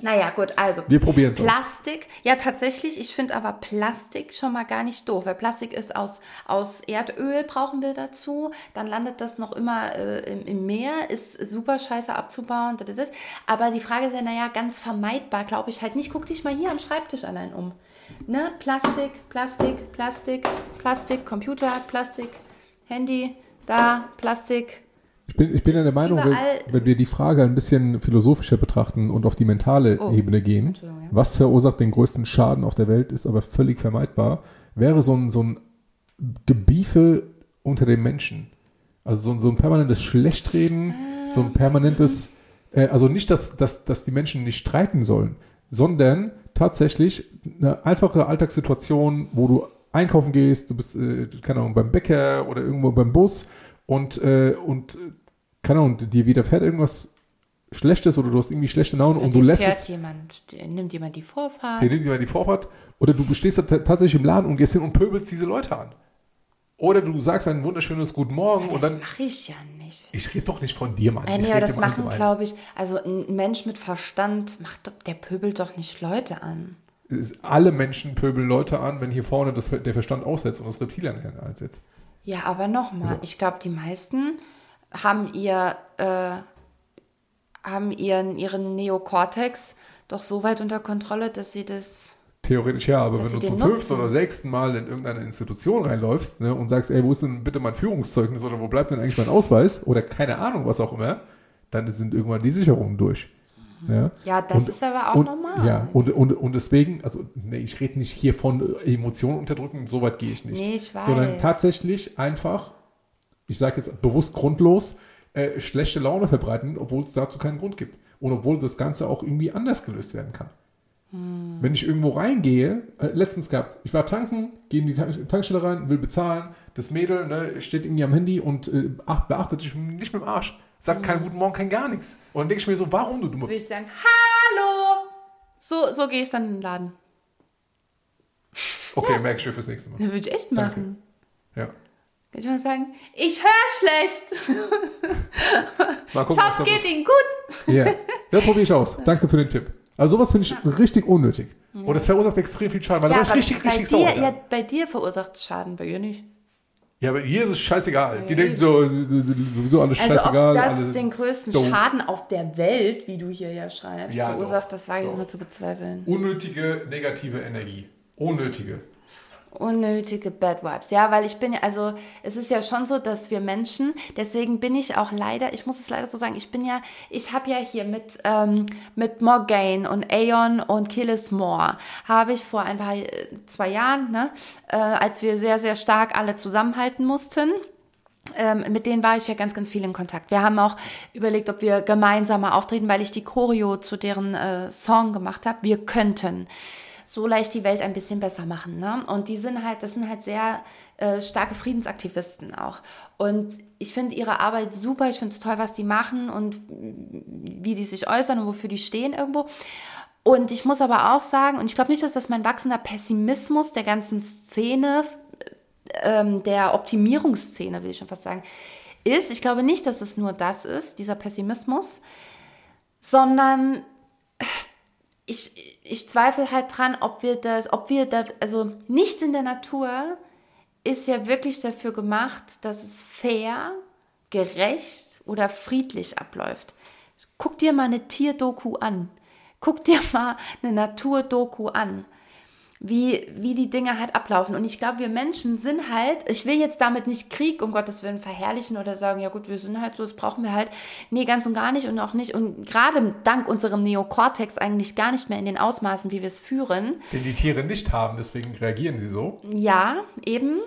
Naja, gut, also. Wir probieren es aus. Plastik, ja tatsächlich, ich finde aber Plastik schon mal gar nicht doof, weil Plastik ist aus, aus Erdöl, brauchen wir dazu, dann landet das noch immer äh, im, im Meer, ist super scheiße abzubauen, da, da, da. aber die Frage ist ja, naja, ganz vermeidbar glaube ich halt nicht, guck dich mal hier am Schreibtisch allein um. Ne? Plastik, Plastik, Plastik, Plastik, Computer, Plastik, Handy, da, Plastik, Ich bin, ich bin ja der Meinung, wenn, wenn wir die Frage ein bisschen philosophischer betrachten und auf die mentale Oh, Ebene gehen, ja. was verursacht den größten Schaden auf der Welt, ist aber völlig vermeidbar, wäre so ein, so ein Gebiefe unter den Menschen. Also so ein, so ein permanentes Schlechtreden, so ein permanentes, äh, also nicht, dass, dass, dass die Menschen nicht streiten sollen, sondern tatsächlich eine einfache Alltagssituation, wo du einkaufen gehst, du bist, äh, keine Ahnung, beim Bäcker oder irgendwo beim Bus und, äh, und äh, keine Ahnung, dir widerfährt irgendwas Schlechtes oder du hast irgendwie schlechte Laune und du lässt fährt es, jemand, nimmt jemand die Vorfahrt. dir nimmt jemand die Vorfahrt oder du stehst tatsächlich im Laden und gehst hin und pöbelst diese Leute an. Oder du sagst ein wunderschönes Guten Morgen und das dann, mache ich ja nicht. ich rede doch nicht von dir, Mann. Nein, ich nee, aber rede das machen, glaube ich, also ein Mensch mit Verstand macht, der pöbelt doch nicht Leute an. Alle Menschen pöbeln Leute an, wenn hier vorne das, der Verstand aussetzt und das Reptilian einsetzt. Ja, aber nochmal, So. ich glaube, die meisten haben ihr, äh, haben ihren, ihren Neokortex doch so weit unter Kontrolle, dass sie das. Theoretisch ja, aber wenn du zum fünften oder sechsten Mal in irgendeine Institution reinläufst ne, und sagst, ey, wo ist denn bitte mein Führungszeugnis oder wo bleibt denn eigentlich mein Ausweis oder keine Ahnung, was auch immer, dann sind irgendwann die Sicherungen durch. Ja, Ja, das Und- ist aber auch und, normal. Ja, und, und, und deswegen, also nee, ich rede nicht hier von Emotionen unterdrücken, so weit gehe ich nicht. Nee, ich weiß. Sondern tatsächlich einfach, ich sage jetzt bewusst grundlos, äh, schlechte Laune verbreiten, obwohl es dazu keinen Grund gibt. Und obwohl das Ganze auch irgendwie anders gelöst werden kann. Hm. Wenn ich irgendwo reingehe, äh, letztens gehabt, ich war tanken, gehe in die Tank Tankstelle rein, will bezahlen, das Mädel ne, steht irgendwie am Handy und äh, ach, beachtet sich nicht mit dem Arsch. Sagt Hm. keinen guten Morgen, kein gar nichts. Und dann denke ich mir so, warum du dumme Würde ich sagen, hallo! So, so gehe ich dann in den Laden. Okay, merke ich mir fürs nächste Mal. Das würde ich echt Danke. machen. Ja. Kann ich mal sagen, ich höre schlecht. Mal Ich gucken, was hoffe, es geht ist. Ihnen gut. Ja, ja probiere ich aus. Danke für den Tipp. Also sowas finde ich richtig unnötig. Und es verursacht extrem viel Schaden, weil ich aber richtig, bei richtig dir, sauer. ja, Ja, bei dir verursacht es Schaden, bei ihr nicht. Ja, aber hier ist es scheißegal. Die denken so, sowieso alles Also scheißegal. ob das alles den größten doof. Schaden auf der Welt, wie du hier ja schreibst, Ja, verursacht, doch. das wage ich jetzt mal zu bezweifeln. unnötige negative Energie. Unnötige. Unnötige Bad Vibes. Ja, weil ich bin ja, also es ist ja schon so, dass wir Menschen, deswegen bin ich auch leider, ich muss es leider so sagen, ich bin ja, ich habe ja hier mit, ähm, mit Morgaine und Aeon und Killis Moore, habe ich vor ein paar, äh, zwei Jahren, ne, äh, als wir sehr, sehr stark alle zusammenhalten mussten, ähm, mit denen war ich ja ganz, ganz viel in Kontakt. Wir haben auch überlegt, ob wir gemeinsam mal auftreten, weil ich die Choreo zu deren äh, Song gemacht habe. Wir könnten so leicht die Welt ein bisschen besser machen. Ne? Und die sind halt, das sind halt sehr äh, starke Friedensaktivisten auch. Und ich finde ihre Arbeit super. Ich finde es toll, was die machen und wie die sich äußern und wofür die stehen irgendwo. Und ich muss aber auch sagen, und ich glaube nicht, dass das mein wachsender Pessimismus der ganzen Szene ähm, der Optimierungsszene, will ich schon fast sagen, ist. Ich glaube nicht, dass es nur das ist, dieser Pessimismus, sondern ich, ich zweifle halt dran, ob wir das, ob wir da, also nichts in der Natur ist ja wirklich dafür gemacht, dass es fair, gerecht oder friedlich abläuft. Guck dir mal eine Tierdoku an. Guck dir mal eine Naturdoku an wie, wie die Dinge halt ablaufen. Und ich glaube, wir Menschen sind halt, ich will jetzt damit nicht Krieg, um Gottes Willen, verherrlichen oder sagen, ja gut, wir sind halt so, das brauchen wir halt. Nee, ganz und gar nicht und auch nicht. Und gerade dank unserem Neokortex eigentlich gar nicht mehr in den Ausmaßen, wie wir es führen. Den die Tiere nicht haben, deswegen reagieren sie so. Ja, eben.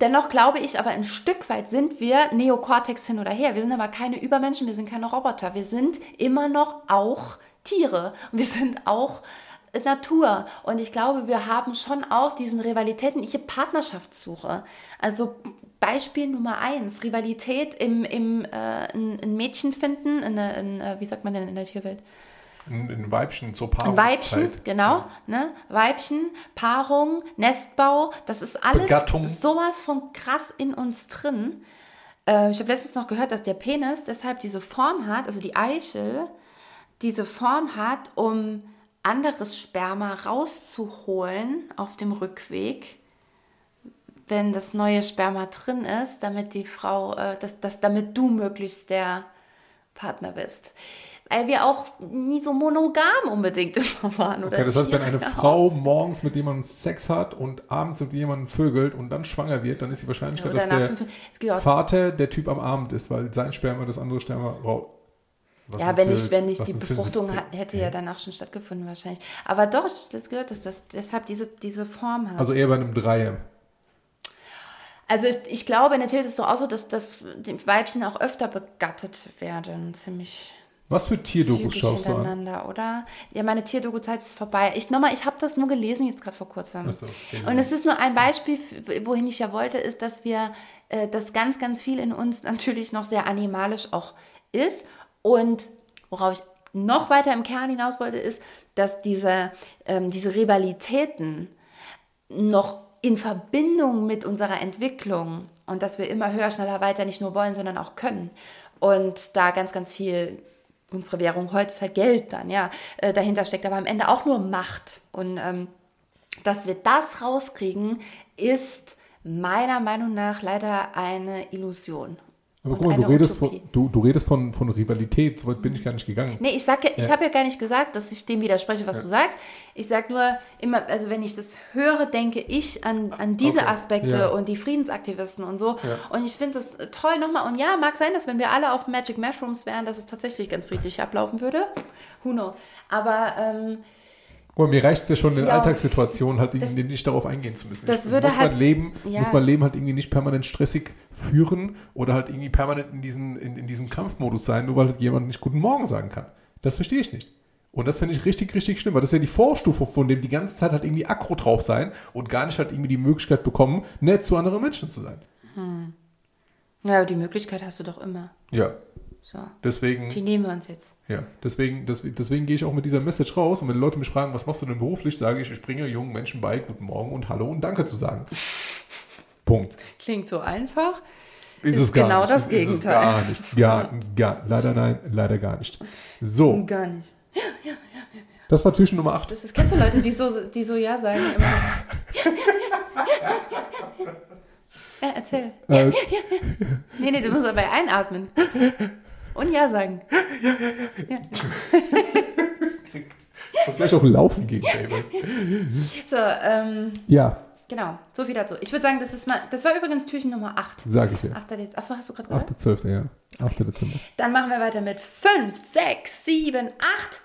Dennoch glaube ich, aber ein Stück weit sind wir Neokortex hin oder her. Wir sind aber keine Übermenschen, wir sind keine Roboter. Wir sind immer noch auch Tiere. Und wir sind auch Natur. Und ich glaube, wir haben schon auch diesen Rivalitäten, ich hier Partnerschaftssuche. Also Beispiel Nummer eins, Rivalität im, im äh, ein, ein Mädchen finden, in, in, äh, wie sagt man denn in der Tierwelt? Ein, ein Weibchen zur Ein Paarungszeit. Weibchen, genau, ne? Weibchen, Paarung, Nestbau, das ist alles Begattung. sowas von krass in uns drin. Äh, ich habe letztens noch gehört, dass der Penis deshalb diese Form hat, also die Eichel, diese Form hat, um anderes Sperma rauszuholen auf dem Rückweg, wenn das neue Sperma drin ist, damit die Frau, äh, dass, dass, damit du möglichst der Partner bist. Weil wir auch nie so monogam unbedingt immer waren. Oder Okay, das heißt, wenn eine Frau morgens mit jemandem Sex hat und abends mit jemandem vögelt und dann schwanger wird, dann ist die Wahrscheinlichkeit, Oder dass der fünf, Vater der Typ am Abend ist, weil sein Sperma das andere Sperma. Was ja, wenn für- nicht, wenn was die Befruchtung hätte ja danach schon stattgefunden wahrscheinlich. Aber doch, das gehört, dass das deshalb diese, diese Form hat. Also eher bei einem Dreier. Also ich, ich glaube, in der Tierwelt ist es doch auch so, dass, dass die Weibchen auch öfter begattet werden. Ziemlich Was für Tierdokus schaust du an? oder? Ja, meine Tierdoku-Zeit ist vorbei. Ich nochmal, ich habe das nur gelesen jetzt gerade vor kurzem. So, okay. Und es ist nur ein Beispiel, wohin ich ja wollte, ist, dass wir, äh, dass ganz, ganz viel in uns natürlich noch sehr animalisch auch ist. Und worauf ich noch weiter im Kern hinaus wollte, ist, dass diese, ähm, diese Rivalitäten noch in Verbindung mit unserer Entwicklung und dass wir immer höher, schneller, weiter nicht nur wollen, sondern auch können. Und da ganz, ganz viel, unsere Währung heute ist halt Geld dann, ja, äh, dahinter steckt aber am Ende auch nur Macht. Und ähm, dass wir das rauskriegen, ist meiner Meinung nach leider eine Illusion. Aber guck mal, du redest, von, du, du redest von, von Rivalität, so weit bin ich gar nicht gegangen. Nee, ich sage, ich habe ja gar nicht gesagt, dass ich dem widerspreche, was du sagst. Ich sage nur immer, also wenn ich das höre, denke ich an, an diese Okay, Aspekte ja. und die Friedensaktivisten und so. Ja. Und ich finde das toll nochmal. Und ja, mag sein, dass wenn wir alle auf Magic Mushrooms wären, dass es tatsächlich ganz friedlich ablaufen würde. Who knows? Aber ähm, Guck mal, mir reicht es ja schon in Ja. Alltagssituationen halt Das- irgendwie nicht darauf eingehen zu müssen. das Ich- würde muss mein halt- Leben, ja. muss mein Leben halt irgendwie nicht permanent stressig führen oder halt irgendwie permanent in diesen, in, in diesem Kampfmodus sein, nur weil halt jemand nicht Guten Morgen sagen kann. Das verstehe ich nicht. Und das finde ich richtig, richtig schlimm, weil das ist ja die Vorstufe von dem die ganze Zeit halt irgendwie aggro drauf sein und gar nicht halt irgendwie die Möglichkeit bekommen, nett zu anderen Menschen zu sein. ja, die Möglichkeit hast du doch immer. Ja, So, deswegen. die nehmen wir uns jetzt. Ja, deswegen, deswegen, deswegen gehe ich auch mit dieser Message raus und wenn Leute mich fragen, was machst du denn beruflich, sage ich, ich bringe jungen Menschen bei, guten Morgen und Hallo und Danke zu sagen. Punkt. Klingt so einfach. Ist, Ist es gar genau nicht. das Ist Gegenteil. Es gar nicht. Gar, gar, leider nein, leider gar nicht. So, Gar nicht. das war Türchen Nummer 8. Das ist, kennst du Leute, die so, die so Ja sagen? Immer. ja, erzähl. Äh, Nee, nee, du musst dabei einatmen. Und Ja sagen. muss gleich auch laufen gehen, Baby. So, ähm, Ja, genau, so viel dazu. Ich würde sagen, das ist mal, das war übrigens Türchen Nummer 8. sage ich ja. 8. Dez- Achso, hast du gerade gesagt? 8.12., ja. 8. Dezember. Dann machen wir weiter mit 5, 6, 7, 8.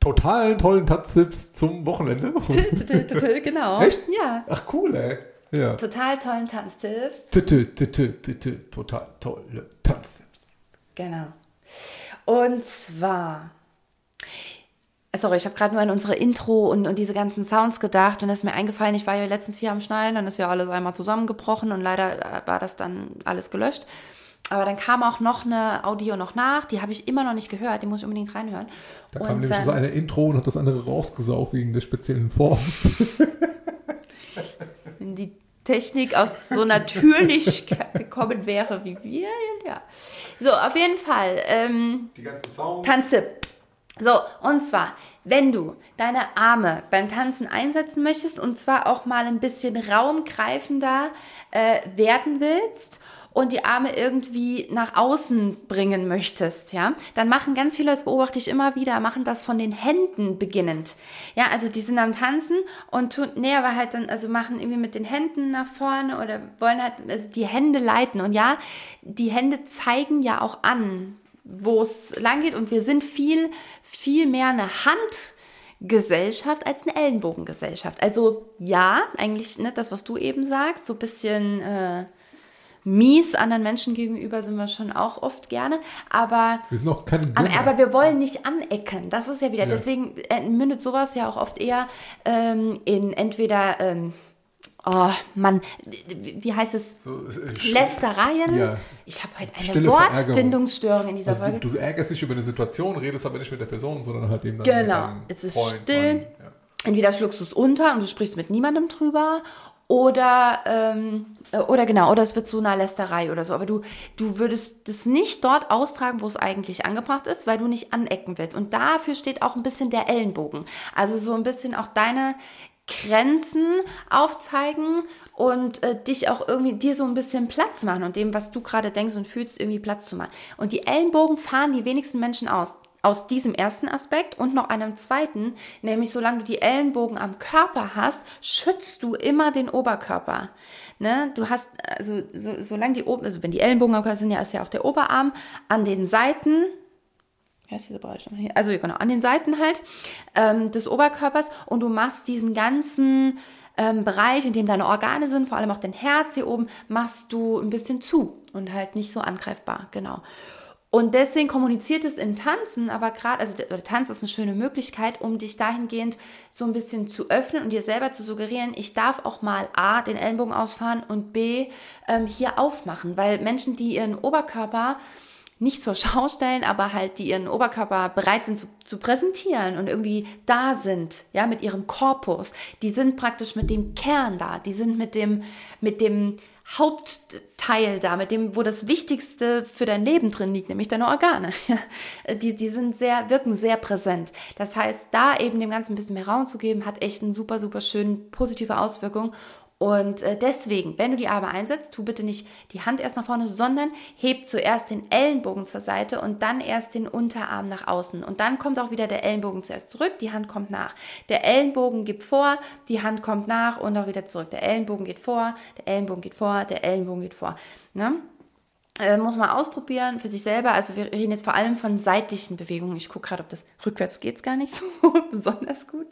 Totalen tollen Tanztipps zum Wochenende. Genau. Echt? Ja. Ach, cool, ey. Ja. Total tollen Tanztipps. Total tolle Tanztipps. Genau. Und zwar. Sorry, ich habe gerade nur an unsere Intro und, und diese ganzen Sounds gedacht und es ist mir eingefallen, ich war ja letztens hier am Schneiden, dann ist ja alles einmal zusammengebrochen und leider äh, war das dann alles gelöscht. Aber dann kam auch noch eine Audio noch nach, die habe ich immer noch nicht gehört, die muss ich unbedingt reinhören. Da und kam nämlich das eine Intro und hat das andere rausgesaugt wegen der speziellen Form. die Technik aus so natürlich gekommen wäre wie wir. Ja. So, auf jeden Fall. Ähm, Die ganzen Sounds. Tanztipp. So, und zwar, wenn du deine Arme beim Tanzen einsetzen möchtest und zwar auch mal ein bisschen raumgreifender äh, werden willst und die Arme irgendwie nach außen bringen möchtest, ja, dann machen ganz viele, das beobachte ich immer wieder, machen das von den Händen beginnend. Ja, also die sind am Tanzen und tun, nee, aber halt dann, also machen irgendwie mit den Händen nach vorne oder wollen halt, also die Hände leiten. Und ja, die Hände zeigen ja auch an, wo es lang geht und wir sind viel, viel mehr eine Handgesellschaft als eine Ellenbogengesellschaft. Also ja, eigentlich ne, das, was du eben sagst, so ein bisschen äh, mies anderen Menschen gegenüber sind wir schon auch oft gerne, aber Wir sind auch keine Gönner. aber wir wollen nicht anecken. Das ist ja wieder. Ja. Deswegen mündet sowas ja auch oft eher ähm, in entweder, ähm, oh Mann, wie heißt es? So, äh, Lästereien. Ja. Ich habe heute eine Stille. Wortfindungsstörung in dieser Also Folge. du, du ärgerst dich über eine Situation, redest aber nicht mit der Person, sondern halt eben dann Genau. mit Es ist Freund, still. Mann, ja. Entweder schluckst du es unter und du sprichst mit niemandem drüber Oder, ähm, äh, oder genau, oder es wird zu einer Lästerei oder so. Aber du, du würdest das nicht dort austragen, wo es eigentlich angebracht ist, weil du nicht anecken willst. Und dafür steht auch ein bisschen der Ellenbogen. Also so ein bisschen auch deine Grenzen aufzeigen und äh, dich auch irgendwie dir so ein bisschen Platz machen und dem, was du gerade denkst und fühlst, irgendwie Platz zu machen. Und die Ellenbogen fahren die wenigsten Menschen aus. Aus diesem ersten Aspekt und noch einem zweiten, nämlich solange du die Ellenbogen am Körper hast, schützt du immer den Oberkörper. Ne? Du hast, also so, solange die also wenn die Ellenbogen am Körper sind, ja, ist ja auch der Oberarm an den Seiten? Also genau, an den Seiten halt ähm, des Oberkörpers und du machst diesen ganzen ähm, Bereich, in dem deine Organe sind, vor allem auch dein Herz hier oben, machst du ein bisschen zu und halt nicht so angreifbar, genau. Und deswegen kommuniziert es im Tanzen, aber gerade, also der, Tanz ist eine schöne Möglichkeit, um dich dahingehend so ein bisschen zu öffnen und dir selber zu suggerieren, ich darf auch mal A, den Ellenbogen ausfahren und B, ähm, hier aufmachen, weil Menschen, die ihren Oberkörper nicht zur Schau stellen, aber halt die ihren Oberkörper bereit sind zu, zu präsentieren und irgendwie da sind, ja, mit ihrem Korpus. Die sind praktisch mit dem Kern da, die sind mit dem, mit dem Hauptteil da, mit dem, wo das Wichtigste für dein Leben drin liegt, nämlich deine Organe. die, die sind sehr, wirken sehr präsent. Das heißt, da eben dem Ganzen ein bisschen mehr Raum zu geben, hat echt eine super, super schön positive Auswirkung. Und äh, deswegen, wenn du die Arme einsetzt, tu bitte nicht die Hand erst nach vorne, sondern heb zuerst den Ellenbogen zur Seite und dann erst den Unterarm nach außen. Und dann kommt auch wieder der Ellenbogen zuerst zurück, die Hand kommt nach. Der Ellenbogen gibt vor, die Hand kommt nach und auch wieder zurück. Der Ellenbogen geht vor, der Ellenbogen geht vor, der Ellenbogen geht vor. Ne? Äh, muss man ausprobieren für sich selber. Also wir reden jetzt vor allem von seitlichen Bewegungen. Ich gucke gerade, ob das rückwärts geht gar nicht so besonders gut.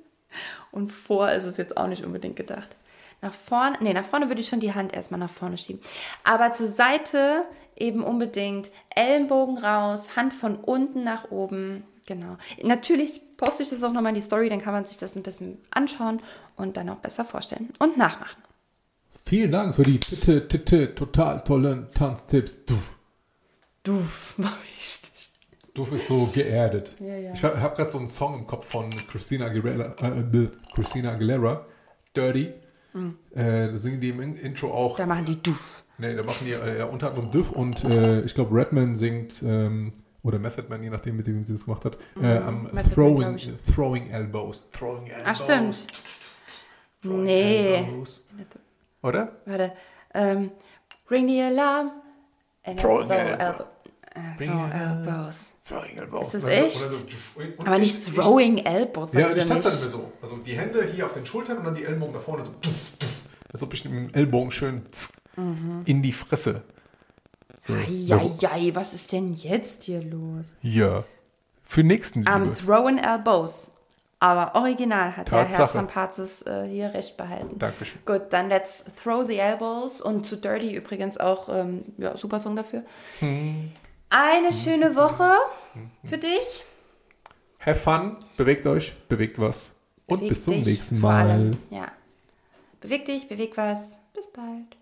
Und vor ist es jetzt auch nicht unbedingt gedacht. Nach vorne, nee, nach vorne würde ich schon die Hand erstmal nach vorne schieben. Aber zur Seite eben unbedingt Ellenbogen raus, Hand von unten nach oben. Genau. Natürlich poste ich das auch nochmal in die Story, dann kann man sich das ein bisschen anschauen und dann auch besser vorstellen und nachmachen. Vielen Dank für die titte, titte, total tollen Tanztipps. Duff. Duff, war wichtig. Duff ist so geerdet. Ja, ja. Ich habe gerade so einen Song im Kopf von Christina Aguilera, äh, Christina Aguilera Dirty. Mhm. Äh, da singen die im Intro auch. Da machen die Duff. Nee, da machen die äh, unter anderem Duff und äh, ich glaube Redman singt ähm, oder Method Man, je nachdem, mit dem sie das gemacht hat, äh, mhm. am throwing, throwing Elbows. Throwing Elbows. Ach, stimmt. Throwing nee. Elbows. Oder? Warte. Ähm, ring the alarm. And throwing elbow. elbow. Uh, throwing elbows. Throwing elbows. Ist das echt? So, Aber nicht ich, throwing elbows. Ja, ich tanze dann immer so. Also die Hände hier auf den Schultern und dann die Ellbogen da vorne so. Als ob ich mit dem Ellbogen schön mhm. in die Fresse. So. Eieiei, was ist denn jetzt hier los? Ja. Für nächsten Am um, Throwing Elbows. Aber original hat Tatsache. der Herr Zampazis äh, hier recht behalten. Dankeschön. Gut, dann Let's Throw the Elbows und zu Dirty übrigens auch, ähm, ja, super Song dafür. Hm. Eine schöne Woche für dich. Have fun, bewegt euch, bewegt was. Und bewegt bis zum nächsten Mal. Ja. Beweg dich, beweg was. Bis bald.